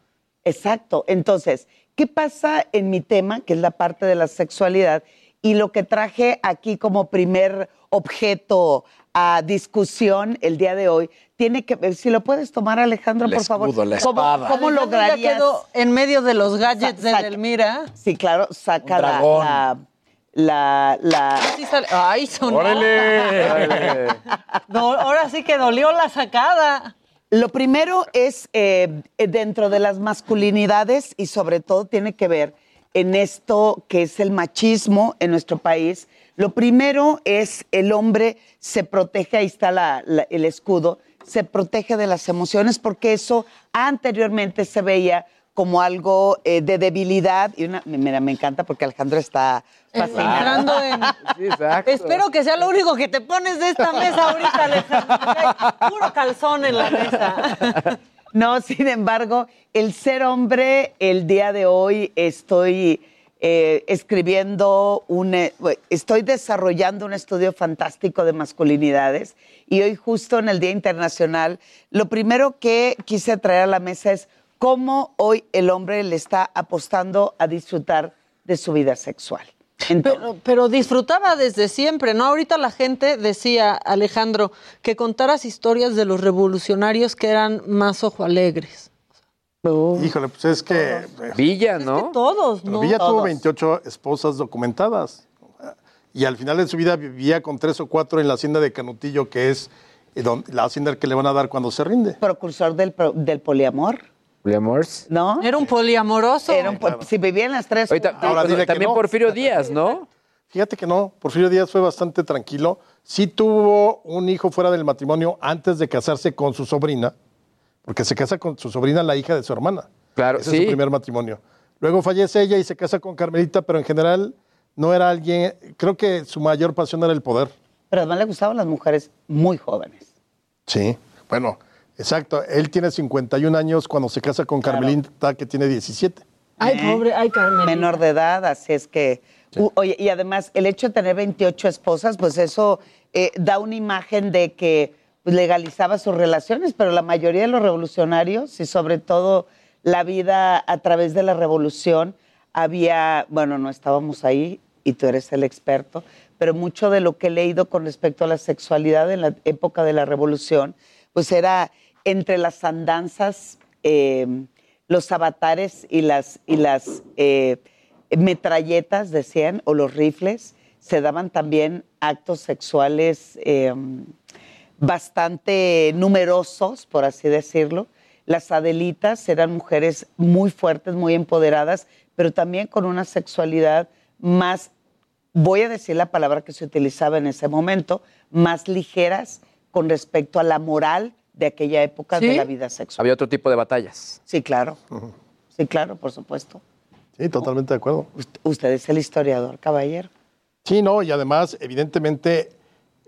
R: Exacto. Entonces, ¿qué pasa en mi tema, que es la parte de la sexualidad? Y lo que traje aquí como primer objeto a discusión el día de hoy tiene que ver, si lo puedes tomar Alejandro,
G: El
R: por favor.
G: escudo, la
R: ¿Cómo,
G: espada.
R: cómo lograrías?
B: quedó en medio de los gadgets de Edelmira.
R: Sí, claro, saca la, la, la, la-
B: Sí sale- Ay, sonó.
G: ¡Órale! <laughs>
B: Ahora sí que dolió la sacada.
R: Lo primero es eh, dentro de las masculinidades y sobre todo tiene que ver en esto que es el machismo en nuestro país. Lo primero es el hombre se protege, ahí está la- el escudo, se protege de las emociones porque eso anteriormente se veía como algo eh, de debilidad. Y una, mira, me encanta porque Alejandro está fascinado. <laughs>
F: Sí, exacto.
B: Espero que sea lo único que te pones de esta mesa ahorita, Alejandro. hay Puro calzón en la mesa. <laughs>
R: No, sin embargo, el ser hombre, el día de hoy estoy eh, escribiendo un, eh, estoy desarrollando un estudio fantástico de masculinidades y hoy justo en el Día Internacional, lo primero que quise traer a la mesa es cómo hoy el hombre le está apostando a disfrutar de su vida sexual.
B: Pero, pero disfrutaba desde siempre, ¿no? Ahorita la gente decía, Alejandro, que contaras historias de los revolucionarios que eran más ojo alegres.
Q: Híjole, pues es que...
F: Villa, ¿no?
B: Es que todos,
Q: Pero
B: ¿no?
Q: Villa tuvo
B: Todos.
Q: 28 esposas documentadas. Y al final de su vida vivía con tres o cuatro en la hacienda de Canutillo, que es eh, don- la hacienda que le van a dar cuando se rinde.
R: Precursor del, del poliamor,
F: Poliamors.
R: ¿no?
B: Era un poliamoroso.
R: Era un po- Si vivían las tres.
F: Ahorita,
Q: Ahora dile que
F: también
Q: no.
F: Porfirio Díaz, ¿no?
Q: Fíjate que no, Porfirio Díaz fue bastante tranquilo. Sí tuvo un hijo fuera del matrimonio antes de casarse con su sobrina, porque se casa con su sobrina, la hija de su hermana.
F: Claro,
Q: Ese es
F: sí.
Q: su primer matrimonio. Luego fallece ella y se casa con Carmelita, pero en general no era alguien, creo que su mayor pasión era el poder.
R: Pero además le gustaban las mujeres muy jóvenes.
Q: Sí, bueno, exacto. Él tiene 51 años cuando se casa con Carmelita, que tiene 17.
B: Ay, pobre, ay, Carmen.
R: Menor de edad, así es que. oye, y además, el hecho de tener 28 esposas, pues eso eh, da una imagen de que legalizaba sus relaciones, pero la mayoría de los revolucionarios y sobre todo la vida a través de la revolución, había, bueno, no estábamos ahí y tú eres el experto, pero mucho de lo que he leído con respecto a la sexualidad en la época de la revolución, pues era entre las andanzas, eh, los avatares y las, y las eh, metralletas, decían, o los rifles, se daban también actos sexuales eh, bastante numerosos, por así decirlo. Las Adelitas eran mujeres muy fuertes, muy empoderadas, pero también con una sexualidad más, voy a decir la palabra que se utilizaba en ese momento, más ligeras con respecto a la moral de aquella época de la vida sexual.
F: Había otro tipo de batallas.
R: Sí, claro. Sí, claro, por supuesto.
Q: Sí, totalmente de acuerdo.
R: Usted es el historiador, caballero.
Q: Sí, no, y además, evidentemente,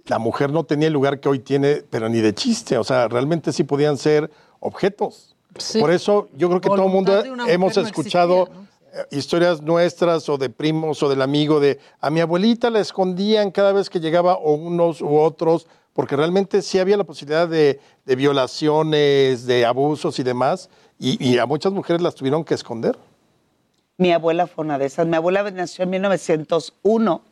Q: la mujer no tenía el lugar que hoy tiene, pero ni de chiste. O sea, realmente sí podían ser objetos.
B: Sí.
Q: Por eso yo creo que todo el mundo hemos
B: no
Q: escuchado eh, historias nuestras o de primos o del amigo de a mi abuelita la escondían cada vez que llegaba o unos u otros, porque realmente sí había la posibilidad de, violaciones, de abusos y demás, y, a muchas mujeres las tuvieron que esconder.
R: Mi abuela fue una de esas. Mi abuela nació en 1901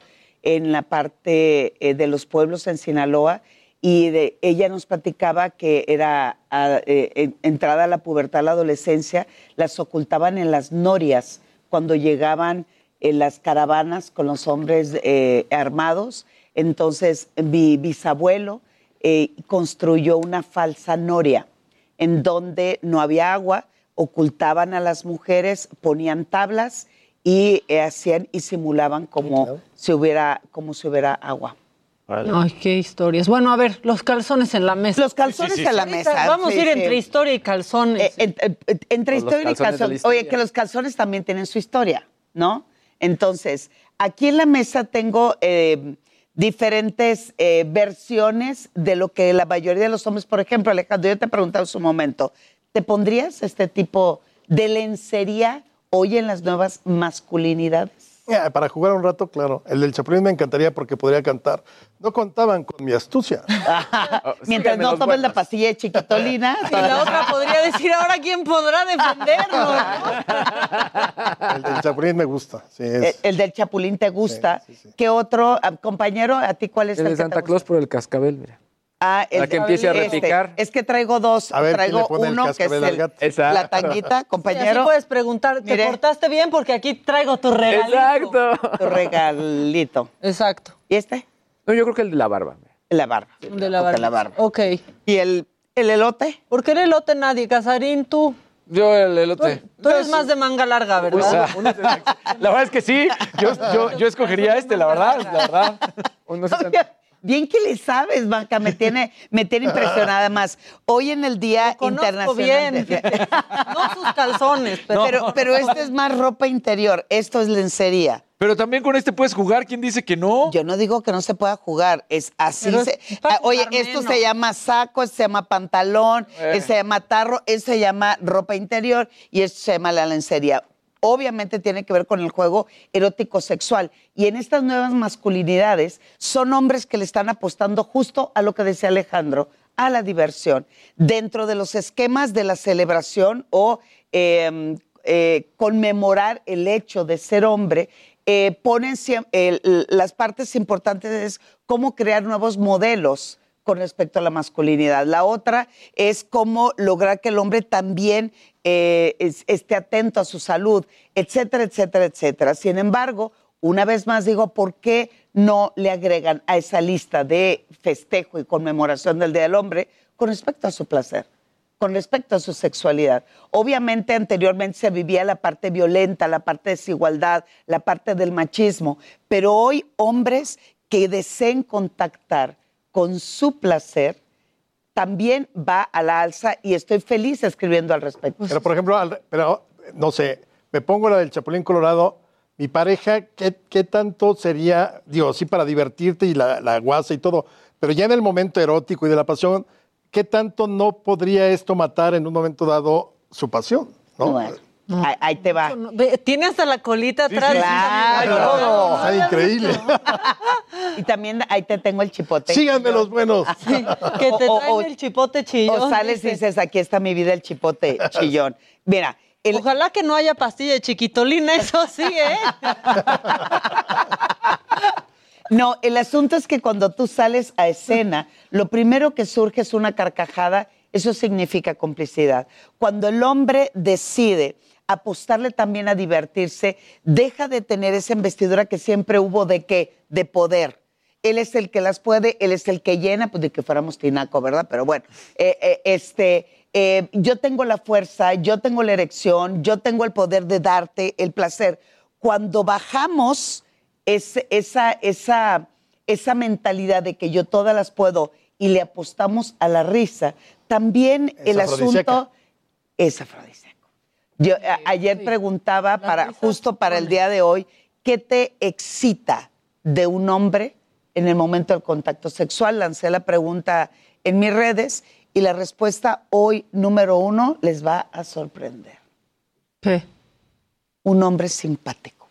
R: en la parte eh, de los pueblos en Sinaloa y ella nos platicaba que era a- eh, en- entrada a la pubertad, la adolescencia, las ocultaban en las norias cuando llegaban en las caravanas con los hombres eh, armados. Entonces mi bisabuelo eh, construyó una falsa noria en donde no había agua, ocultaban a las mujeres, ponían tablas y eh, hacían y simulaban como si hubiera como si hubiera agua.
B: Ay, qué historias. Bueno, a ver, los calzones en la mesa.
R: Los calzones en la mesa.
B: Vamos
R: sí,
B: a ir
R: sí.
B: entre historia y calzones.
R: Eh, en- entre historia y
B: calzones historia.
R: Oye, que los calzones también tienen su historia, ¿no? Entonces, aquí en la mesa tengo eh, diferentes eh, versiones de lo que la mayoría de los hombres, por ejemplo, Alejandro, yo te he preguntado en su momento, ¿te pondrías este tipo de lencería hoy en las nuevas masculinidades?
Q: Ya, para jugar un rato, claro. El del Chapulín me encantaría porque podría cantar. No contaban con mi astucia. <laughs>
R: Mientras no tomes la pastilla de chiquitolina. <laughs>
B: Y la otra <laughs> podría decir, ahora quién podrá defendernos.
Q: El del Chapulín me gusta. Sí, es-
R: El, el del Chapulín te gusta. ¿Qué otro ah, compañero? ¿A ti cuál es
F: El
R: el,
F: de
R: que te
F: Santa
R: gusta?
F: Claus por el cascabel, mira.
R: Ah,
F: que empiece a
R: este,
F: repicar.
R: es que traigo dos.
F: A ver, ¿quién
R: traigo uno que es el-?
F: Exacto.
R: la tanguita,
B: Sí,
R: compañero.
B: así puedes preguntar, ¿te
R: Mire.
B: portaste bien? Porque aquí traigo tu regalito.
R: Tu regalito.
B: Exacto.
R: ¿Y este?
F: No, yo creo que el de la barba.
R: La barba.
B: De la barba.
R: la barba.
B: Ok.
R: ¿Y el, el elote?
B: ¿Por qué el elote nadie? Casarín, tú.
F: Yo el elote.
B: Tú eres más de manga larga, ¿verdad?
F: La verdad es que sí. Yo, yo, yo escogería este, la verdad. La verdad.
R: Bien que le sabes, Banca, me tiene, me tiene impresionada <laughs> más. Hoy en el Día
B: conozco
R: Internacional.
B: bien.
R: de- <laughs>
B: No sus calzones, <laughs> pero...
R: pero, pero este es más ropa interior, esto es lencería.
G: Pero también con este puedes jugar. ¿Quién dice que no?
R: Yo no digo que no se pueda jugar, es así. Se-
B: es
R: Ah, Oye, esto
B: menos.
R: se llama saco, esto se llama pantalón,
F: Eh.
R: esto se llama tarro, esto se llama ropa interior y esto se llama la lencería. Obviamente tiene que ver con el juego erótico sexual. Y en estas nuevas masculinidades son hombres que le están apostando justo a lo que decía Alejandro, a la diversión. Dentro de los esquemas de la celebración o eh, eh, conmemorar el hecho de ser hombre, eh, ponen las partes importantes es cómo crear nuevos modelos con respecto a la masculinidad. La otra es cómo lograr que el hombre también eh, esté atento a su salud, etcétera, etcétera, etcétera. Sin embargo, una vez más digo, ¿por qué no le agregan a esa lista de festejo y conmemoración del Día del Hombre con respecto a su placer? con respecto a su sexualidad. Obviamente anteriormente se vivía la parte violenta, la parte de desigualdad, la parte del machismo, pero hoy hombres que deseen contactar con su placer también va a la alza y estoy feliz escribiendo al respecto.
Q: Pero por ejemplo, pero no sé, me pongo la del Chapulín Colorado, mi pareja, ¿qué, qué tanto sería, digo, sí para divertirte y la, la guasa y todo, pero ya en el momento erótico y de la pasión, ¿qué tanto no podría esto matar en un momento dado su pasión? ¿no?
R: Ahí, te va.
B: Tiene hasta la colita atrás.
R: claro.
Q: Está increíble.
R: y también ahí te tengo el chipote.
Q: Síganme los buenos. <laughs>
B: que te traen el chipote chillón.
R: O sales y dices, aquí está mi vida el chipote <laughs> chillón. Mira.
B: Ojalá que no haya pastilla de chiquitolina, eso sí, ¿eh? <laughs>
R: No, el asunto es que cuando tú sales a escena, lo primero que surge es una carcajada, eso significa complicidad. Cuando el hombre decide apostarle también a divertirse, deja de tener esa investidura que siempre hubo de qué, de poder. Él es el que las puede, él es el que llena, pues de que fuéramos tinaco, ¿verdad? Pero bueno, eh, eh, este, eh, yo tengo la fuerza, yo tengo la erección, yo tengo el poder de darte el placer. Cuando bajamos esa, esa, esa mentalidad de que yo todas las puedo y le apostamos a la risa, también el asunto es afrodisíaco. Yo ayer preguntaba, para, justo para el día de hoy, ¿qué te excita de un hombre en el momento del contacto sexual? Lancé la pregunta en mis redes y la respuesta hoy, número uno, les va a sorprender.
B: ¿Qué?
R: Un hombre simpático.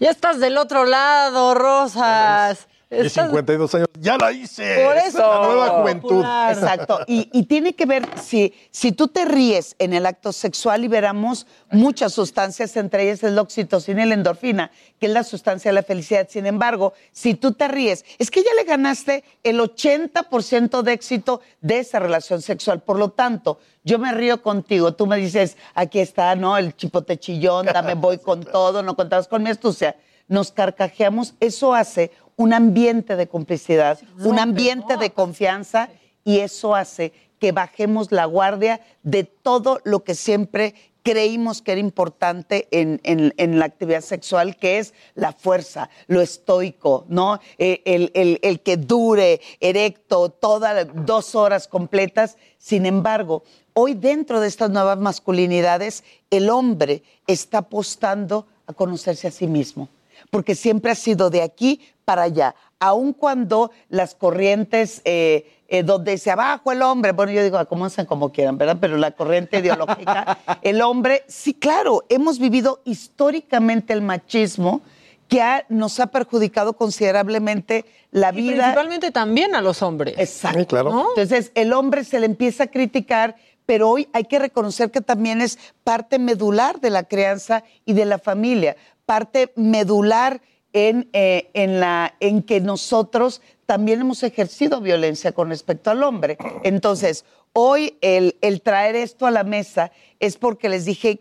B: Ya estás del otro lado, Rosas.
Q: Y 52 años, ya la hice.
B: Por eso.
Q: La nueva juventud.
R: Exacto. Y, tiene que ver, si, si tú te ríes en el acto sexual, liberamos muchas sustancias, entre ellas el oxitocina y la endorfina, que es la sustancia de la felicidad. Sin embargo, si tú te ríes, es que ya le ganaste el 80% de éxito de esa relación sexual. Por lo tanto, yo me río contigo, tú me dices, aquí está, ¿no? El chipote chillón, dame, voy con <laughs> todo, no contabas con mi astucia. Nos carcajeamos, eso hace un ambiente de complicidad, un ambiente de confianza y eso hace que bajemos la guardia de todo lo que siempre creímos que era importante en, la actividad sexual, que es la fuerza, lo estoico, ¿no? Eh, el, que dure erecto todas dos horas completas. Sin embargo, hoy dentro de estas nuevas masculinidades, el hombre está apostando a conocerse a sí mismo porque siempre ha sido de aquí para allá, aun cuando las corrientes eh, eh, donde se abajo el hombre, bueno, yo digo, acomódense como quieran, ¿verdad? Pero la corriente ideológica, <laughs> el hombre, sí, claro, hemos vivido históricamente el machismo que nos ha perjudicado considerablemente la vida.
B: principalmente también a los hombres.
R: Exacto.
Q: claro.
R: Entonces, el hombre se le empieza a criticar, pero hoy hay que reconocer que también es parte medular de la crianza y de la familia parte medular en, eh, en, la, en que nosotros también hemos ejercido violencia con respecto al hombre. Entonces, hoy el, el traer esto a la mesa es porque les dije,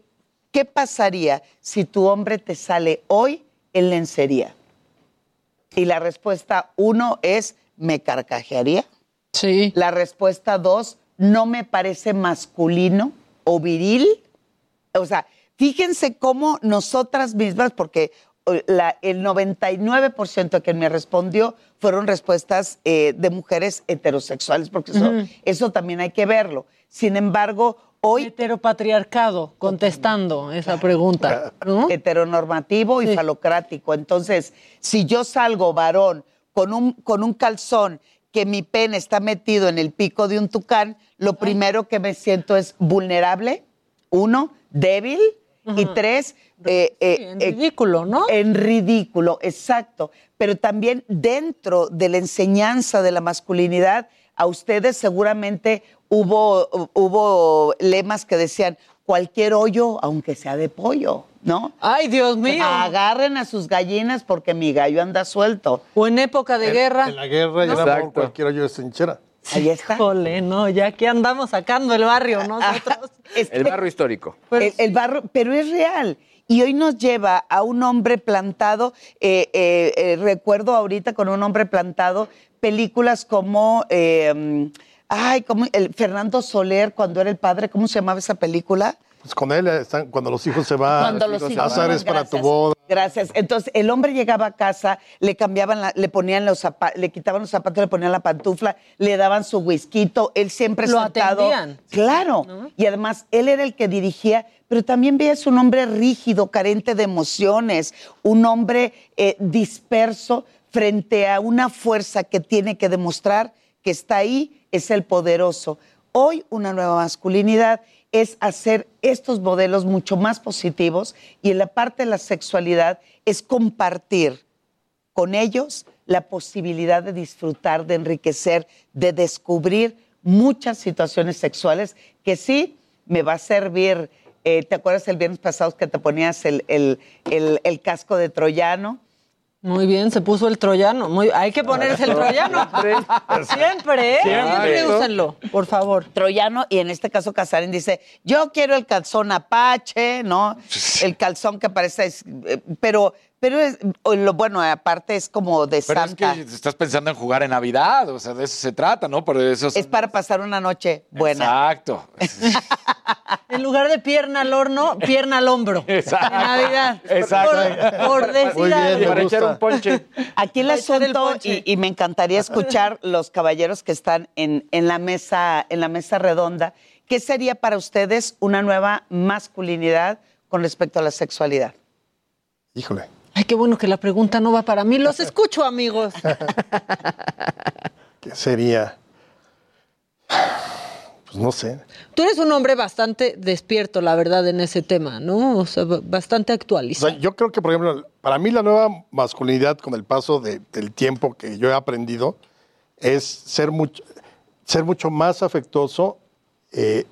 R: ¿qué pasaría si tu hombre te sale hoy en lencería? Y la respuesta uno es, me carcajearía.
B: Sí.
R: La respuesta dos, no me parece masculino o viril. O sea, Fíjense cómo nosotras mismas, porque eh, el 99% de quien me respondió fueron respuestas eh, de mujeres heterosexuales, porque eso, también hay que verlo. Sin embargo, hoy...
B: Heteropatriarcado, contestando esa pregunta.
R: Heteronormativo y falocrático. Entonces, si yo salgo varón con un, con un calzón que mi pene está metido en el pico de un tucán, lo primero que me siento es vulnerable, uno, débil, y tres,
B: eh, eh, en eh, ridículo, ¿no?
R: En ridículo, exacto. Pero también dentro de la enseñanza de la masculinidad, a ustedes seguramente hubo, hubo lemas que decían, cualquier hoyo, aunque sea de pollo, ¿no?
B: Ay, Dios mío.
R: Agarren a sus gallinas porque mi gallo anda suelto.
B: O en época de guerra.
Q: En la guerra el amor, cualquier hoyo es trinchera.
R: Ahí está.
B: Híjole, no, ya aquí andamos sacando el barrio nosotros.
F: El barrio histórico.
R: el, el barro, pero es real. Y hoy nos lleva a un hombre plantado, eh, eh, eh, recuerdo ahorita con un hombre plantado, películas como, eh, ay, como el Fernando Soler cuando era el padre, ¿cómo se llamaba esa película?
Q: Pues con él están, cuando los hijos se van,
R: Cuando los hijos
Q: para tu boda.
R: Gracias. Entonces, el hombre llegaba a casa, le cambiaban, la- le ponían los zapatos, le quitaban los zapatos, le ponían la pantufla, le daban su whisky, él siempre
B: Lo
R: sentado.
B: atendían.
R: Claro. Y además, él era el que dirigía, pero también veías un hombre rígido, carente de emociones, un hombre eh, disperso frente a una fuerza que tiene que demostrar que está ahí, es el poderoso. Hoy, una nueva masculinidad es hacer estos modelos mucho más positivos y en la parte de la sexualidad es compartir con ellos la posibilidad de disfrutar, de enriquecer, de descubrir muchas situaciones sexuales que sí me va a servir. eh, ¿Te acuerdas el viernes pasado que te ponías el, el- el- el casco de troyano?
B: Muy bien, se puso el troyano. Muy, hay que ponerse el troyano. Siempre, ¿eh? Siempre
R: Siempre.
B: úsenlo, por favor.
R: Troyano, y en este caso Casarín dice, yo quiero el calzón apache, ¿no? El calzón que parece, eh, pero, pero es, lo bueno, aparte es como de
G: Pero es que estás pensando en jugar en Navidad, o sea, de eso se trata, ¿no? Por eso
R: Es para pasar una noche buena.
G: Exacto. <laughs>
B: En lugar de pierna al horno, pierna al hombro. <laughs>
G: Exacto.
B: En Navidad.
G: Exacto.
B: Por, por decir
Q: Muy bien,
F: Para echar un ponche. <laughs>
R: Aquí el asunto, y, y me encantaría escuchar los caballeros que están en, en la mesa, en la mesa redonda, ¿qué sería para ustedes una nueva masculinidad con respecto a la sexualidad?
Q: Híjole.
B: Ay, qué bueno que la pregunta no va para mí. Los <laughs> escucho, amigos.
Q: ¿Qué sería? Pues no sé.
B: Tú eres un hombre bastante despierto, la verdad, en ese tema, ¿no? O sea, bastante
Q: O
B: actualizado.
Q: sea, yo creo que, por ejemplo, para mí la nueva masculinidad con el paso de- del tiempo que yo he aprendido es ser mucho, ser mucho más afectuoso eh,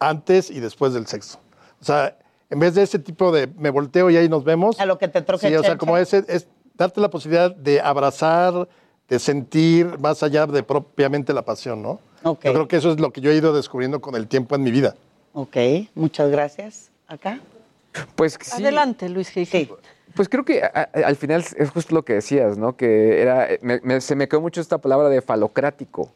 Q: antes y después del sexo. O sea, en vez de ese tipo de me volteo y ahí nos vemos.
R: A lo que te troque
Q: Sí, o sea, como ese, es darte la posibilidad de abrazar, de sentir más allá de propiamente la pasión, ¿no?
R: Ok.
Q: Yo creo que eso es lo que yo he ido descubriendo con el tiempo en mi vida.
R: Ok, muchas gracias. ¿Acá?
F: Pues sí.
B: Adelante, Luis G.
R: Sí.
F: Pues creo que a- a- al final es justo lo que decías, ¿no? Que era, me- me- se me quedó mucho esta palabra de falocrático.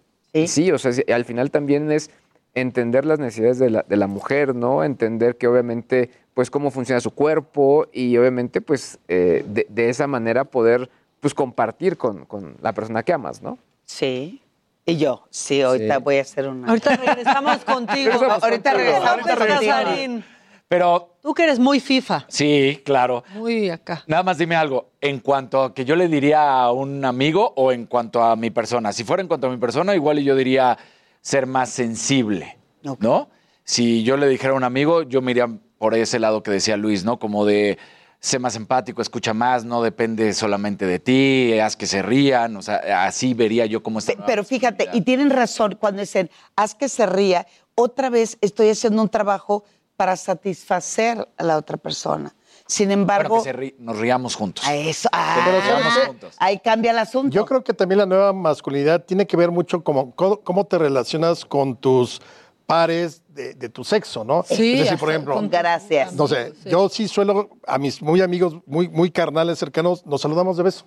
R: Sí.
F: o sea, sí, al final también es entender las necesidades de la, de la mujer, ¿no? Entender que obviamente, pues cómo funciona su cuerpo y obviamente, pues eh, de, de esa manera poder, pues compartir con, con la persona que amas, ¿no?
R: Sí. Y yo, sí, ahorita
F: Sí.
R: voy a hacer una.
B: Ahorita regresamos <laughs> contigo.
R: Ahorita regresamos contigo.
B: Casarín.
G: Pero
B: Tú que eres muy FIFA,
G: sí, claro.
B: muy acá.
G: Nada más dime algo, en cuanto a que yo le diría a un amigo o en cuanto a mi persona. Si fuera en cuanto a mi persona, igual y yo diría ser más sensible, ¿no? Si yo le dijera a un amigo, yo me iría por ese lado que decía Luis, ¿no? Como de ser más empático, escucha más, no depende solamente de ti, haz que se rían, o sea, así vería yo cómo está.
R: Pe- Pero fíjate, y tienen razón cuando dicen, haz que se ría, otra vez estoy haciendo un trabajo para satisfacer a la otra persona. Sin
G: Bueno,
R: embargo,
G: que se ri- nos riamos juntos.
R: a eso, ah,
G: juntos.
R: ahí cambia el asunto.
Q: Yo creo que también la nueva masculinidad tiene que ver mucho como cómo, cómo te relacionas con tus pares de, de tu sexo, ¿no?
B: Sí,
Q: es decir, por ejemplo,
B: con-
R: Gracias.
Q: no sé, yo sí suelo, a mis muy amigos, muy, muy carnales cercanos, nos saludamos de beso,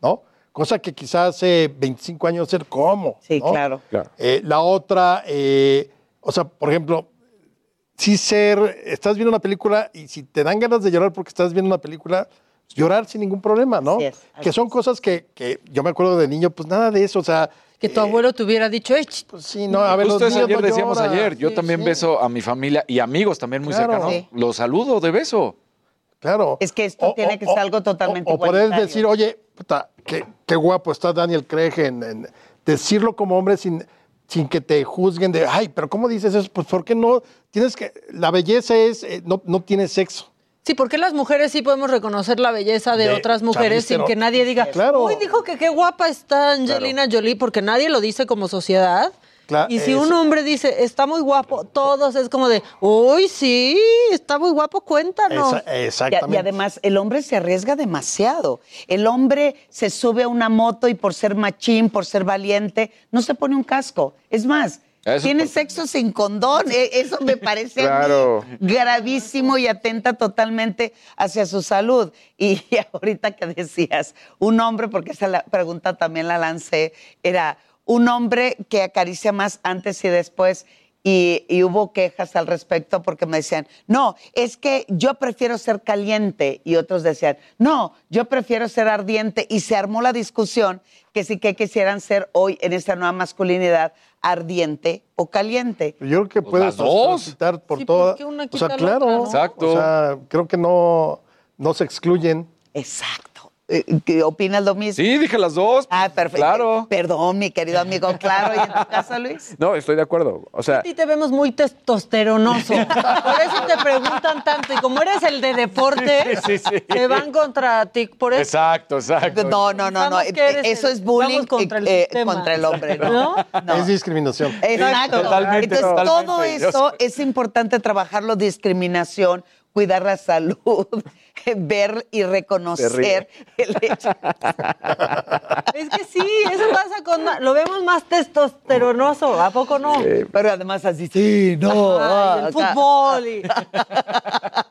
Q: ¿no? Cosa que quizás hace 25 años ser como.
R: Sí,
Q: ¿no?
R: claro.
Q: Eh, la otra, eh, o sea, por ejemplo, sí ser, estás viendo una película y si te dan ganas de llorar porque estás viendo una película, llorar sin ningún problema, ¿no?
R: Así es, así
Q: que son cosas que, que yo me acuerdo de niño, pues nada de eso, o sea,
B: Que tu abuelo te hubiera dicho, "Ey, ch-
Q: pues sí, no, a ver,
G: Justo
Q: los niños
G: ayer
Q: no
G: decíamos
Q: lloran.
G: ayer. Yo
Q: Sí,
G: también
Q: sí.
G: beso a mi familia y amigos también muy
Q: Claro.
G: cercanos.
R: Sí.
G: Los saludo de beso.
Q: Claro.
R: Es que esto tiene que ser algo totalmente
Q: O, o poder decir, oye, puta, qué, qué guapo está Daniel Craig en, en- decirlo como hombre sin, sin que te juzguen de, ay, pero ¿cómo dices eso? Pues ¿por qué no? Tienes que, la belleza es, eh, no, no tiene sexo.
B: Sí, porque las mujeres sí podemos reconocer la belleza de,
Q: De
B: otras mujeres
Q: Charlize
B: sin que nadie diga,
Q: Claro.
B: uy, dijo que qué guapa está Angelina Jolie, porque nadie lo dice como sociedad. Y si un hombre dice, está muy guapo, todos es como de, uy, sí, está muy guapo, cuéntanos.
R: Y, además, el hombre se arriesga demasiado. El hombre se sube a una moto y por ser machín, por ser valiente, no se pone un casco. Es más, tiene sexo sin condón. E, eso me <laughs> parece gravísimo y atenta totalmente hacia su salud. Y ahorita que decías, un hombre, porque esa pregunta también la lancé, era un hombre que acaricia más antes y después. Y, hubo quejas al respecto porque me decían, no, es que yo prefiero ser caliente. Y otros decían, no, yo prefiero ser ardiente. Y se armó la discusión que sí que quisieran ser hoy en esta nueva masculinidad ardiente o caliente.
Q: Yo creo que puedes citar por todas. O sea, claro. Exacto. O sea, creo que no, no se excluyen.
R: Exacto. Eh, ¿Qué opinas lo mismo?
F: Sí, dije las dos.
R: Ah, perfecto. Claro. Perdón, mi querido amigo. Claro, ¿y en tu casa, Luis? <laughs>
F: No, estoy de acuerdo. O sea,
B: a ti te vemos muy testosteronoso. <laughs> Por eso te preguntan tanto. Y como eres el de deporte, se van contra ti. Por eso.
F: Exacto, exacto.
R: No, no, no, no. Eso es bullying contra el, eh, contra el hombre. ¿no?
Q: ¿No? Es discriminación.
R: Exacto. Totalmente, Entonces, todo eso es importante trabajarlo, discriminación, cuidar la salud, ver y reconocer <laughs> el hecho.
B: Es que sí, eso pasa con... Lo vemos más testosteronoso, ¿a poco no?
R: pero además así, sí, no.
B: el ah, fútbol y... <laughs>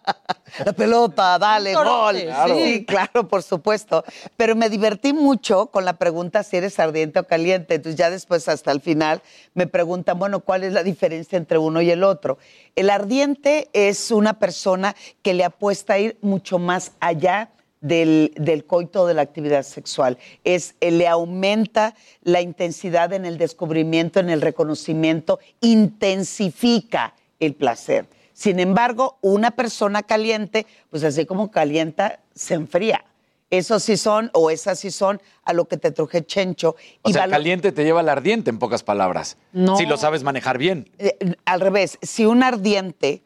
R: la pelota, dale, gol. Sí, claro, por supuesto. Pero me divertí mucho con la pregunta si eres ardiente o caliente. Entonces ya después hasta el final me preguntan, bueno, ¿cuál es la diferencia entre uno y el otro? El ardiente es una persona que le apuesta a ir mucho más allá del, del, coito de la actividad sexual. Es, eh, le aumenta la intensidad en el descubrimiento, en el reconocimiento, intensifica el placer. Sin embargo, una persona caliente, pues así como calienta, se enfría. Esos sí son, o esas sí son, a lo que te truje Chencho.
G: O sea, caliente te lleva al ardiente, en pocas palabras. No. Si lo sabes manejar bien.
R: Eh, al revés, si un ardiente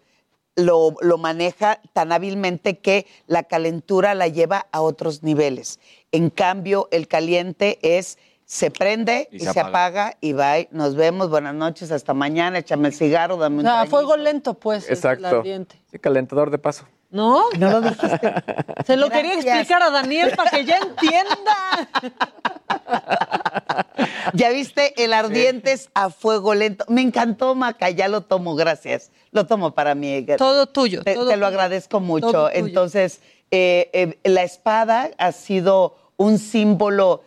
R: lo, lo, maneja tan hábilmente que la calentura la lleva a otros niveles. En cambio, el caliente es se prende y, se, apaga. y va. Nos vemos, buenas noches, hasta mañana, échame el cigarro, dame un
B: No, fuego lento, pues.
F: Exacto. Sí, calentador de paso.
B: ¿No?
R: No lo dijiste. <laughs>
B: Se lo quería explicar a Daniel para que ya entienda. <laughs>
R: ya viste, el ardiente es a fuego lento. Me encantó, Maca, ya lo tomo, gracias. Lo tomo para mí.
B: Todo tuyo.
R: Te, lo agradezco mucho. Entonces, eh, eh, la espada ha sido un símbolo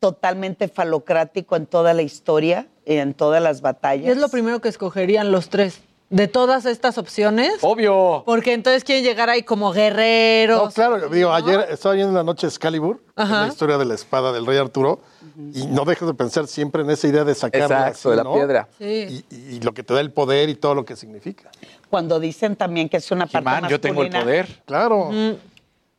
R: totalmente falocrático en toda la historia, en todas las batallas.
B: ¿Y es lo primero que escogerían los tres? De todas estas opciones.
F: Obvio.
B: Porque entonces quieren llegar ahí como guerreros.
Q: No, claro, digo, ayer estaba viendo la noche Excalibur, la historia de la espada del rey Arturo, y no dejes de pensar siempre en esa idea de sacar
F: Exacto, de la piedra.
Q: Sí. Y, lo que te da el poder y todo lo que significa.
R: Cuando dicen también que es una parte
G: yo tengo el poder.
Q: Claro.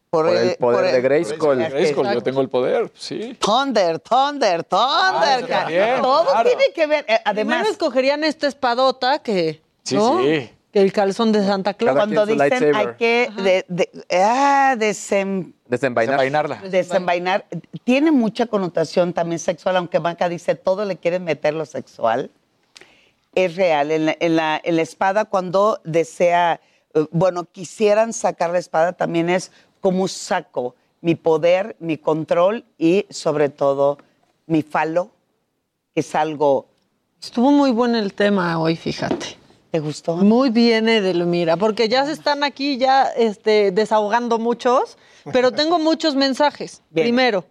F: Por, el, poder de Grayskull.
G: Grayskull, yo tengo el poder, sí.
R: Thunder, Thunder, Thunder. Ah, Todo tiene que ver. Eh, además,
B: Primero escogerían esta espadota que. Sí, sí. Que el calzón de Santa Claus.
R: Cuando dicen hay que de, ah, desenvainarla. Desenvainar. Tiene mucha connotación también sexual, aunque Banca dice todo le quieren meter lo sexual. Es real. En en la, en la espada, cuando desea, eh, bueno, quisieran sacar la espada, también es cómo saco mi poder, mi control y sobre todo mi falo, que es algo...
B: Estuvo muy bueno el tema hoy, fíjate.
R: ¿Te gustó?
B: Muy bien, Edelmira, porque ya se están aquí ya este, desahogando muchos, pero tengo muchos mensajes. <laughs> Primero,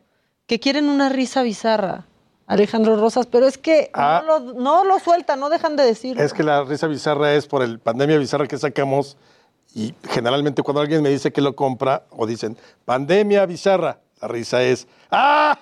B: que quieren una risa bizarra. Alejandro Rosas, pero es que no, ah. lo, no lo sueltan, no dejan de decir.
Q: Es que la risa bizarra es por el pandemia bizarra que sacamos y generalmente cuando alguien me dice que lo compra o dicen, pandemia bizarra, la risa es, ¡ah!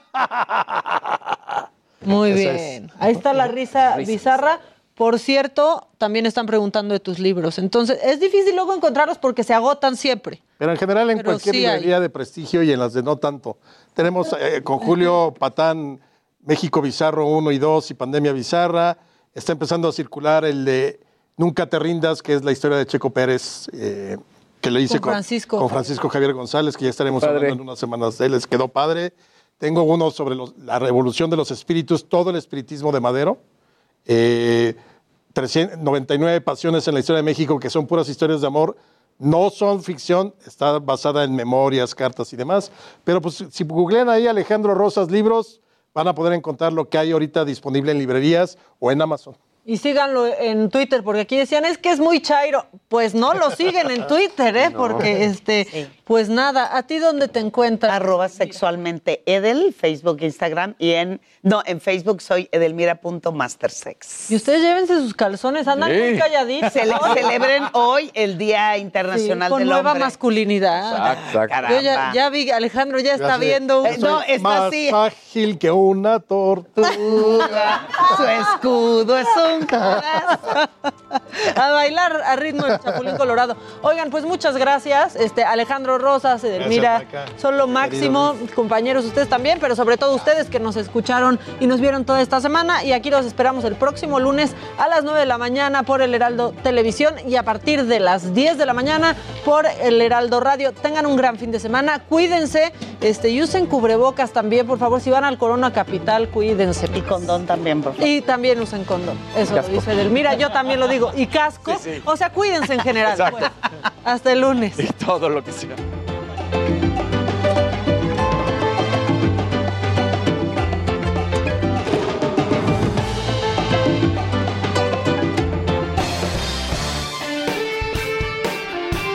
B: Muy bien. Ahí está la risa bizarra. Por cierto, también están preguntando de tus libros. Entonces, es difícil luego encontrarlos porque se agotan siempre.
Q: Pero en general en cualquier librería de prestigio y en las de no tanto. Tenemos eh, con Julio Patán México Bizarro 1 y 2 y Pandemia Bizarra. Está empezando a circular el de Nunca te rindas, que es la historia de Checo Pérez, eh, que le hice
B: con Francisco.
Q: Con, Francisco Javier González, que ya estaremos hablando en unas semanas de él. Les quedó padre. Tengo uno sobre la revolución de los espíritus, todo el espiritismo de Madero, eh, 399 pasiones en la historia de México, que son puras historias de amor. No son ficción, está basada en memorias, cartas y demás. Pero pues si googlean ahí Alejandro Rosas libros, van a poder encontrar lo que hay ahorita disponible en librerías o en Amazon.
B: Y síganlo en Twitter, porque aquí decían, es que es muy chairo. Pues no lo siguen en Twitter, ¿eh? <laughs> Porque, este, pues nada, ¿a ti dónde te encuentras?
R: Arroba sexualmente Edel, Facebook, Instagram, y en, no, en Facebook soy edelmira.mastersex.
B: Y ustedes llévense sus calzones, andan muy calladitos.
R: celebren hoy el Día Internacional
B: con
R: del
B: nueva masculinidad.
R: Exacto.
B: Yo ya, ya vi, Alejandro ya está viendo un...
R: Eh, no, está
Q: Más
R: así.
Q: ágil que una tortuga. <laughs>
R: Su escudo es un
B: a bailar a ritmo del Chapulín Colorado. Oigan, pues muchas gracias. Este, Alejandro Rosas, Edelmira, son lo máximo. Compañeros, ustedes también, pero sobre todo ustedes que nos escucharon y nos vieron toda esta semana. Y aquí los esperamos el próximo lunes a las 9 de la mañana por el Heraldo Televisión y a partir de las 10 de la mañana por el Heraldo Radio. Tengan un gran fin de semana. Cuídense este, y usen cubrebocas también, por favor. Si van al Corona Capital, cuídense.
R: Y condón también, por favor.
B: Y también usen condón. Eso
R: Casco.
B: lo dice Edelmira. Yo también lo digo. Y casco. O sea, cuídense en general.
G: Exacto.
B: pues. Hasta el lunes.
G: Y todo lo que sea.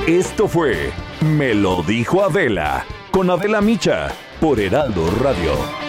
K: Esto fue Me lo dijo Adela con Adela Micha por Heraldo Radio.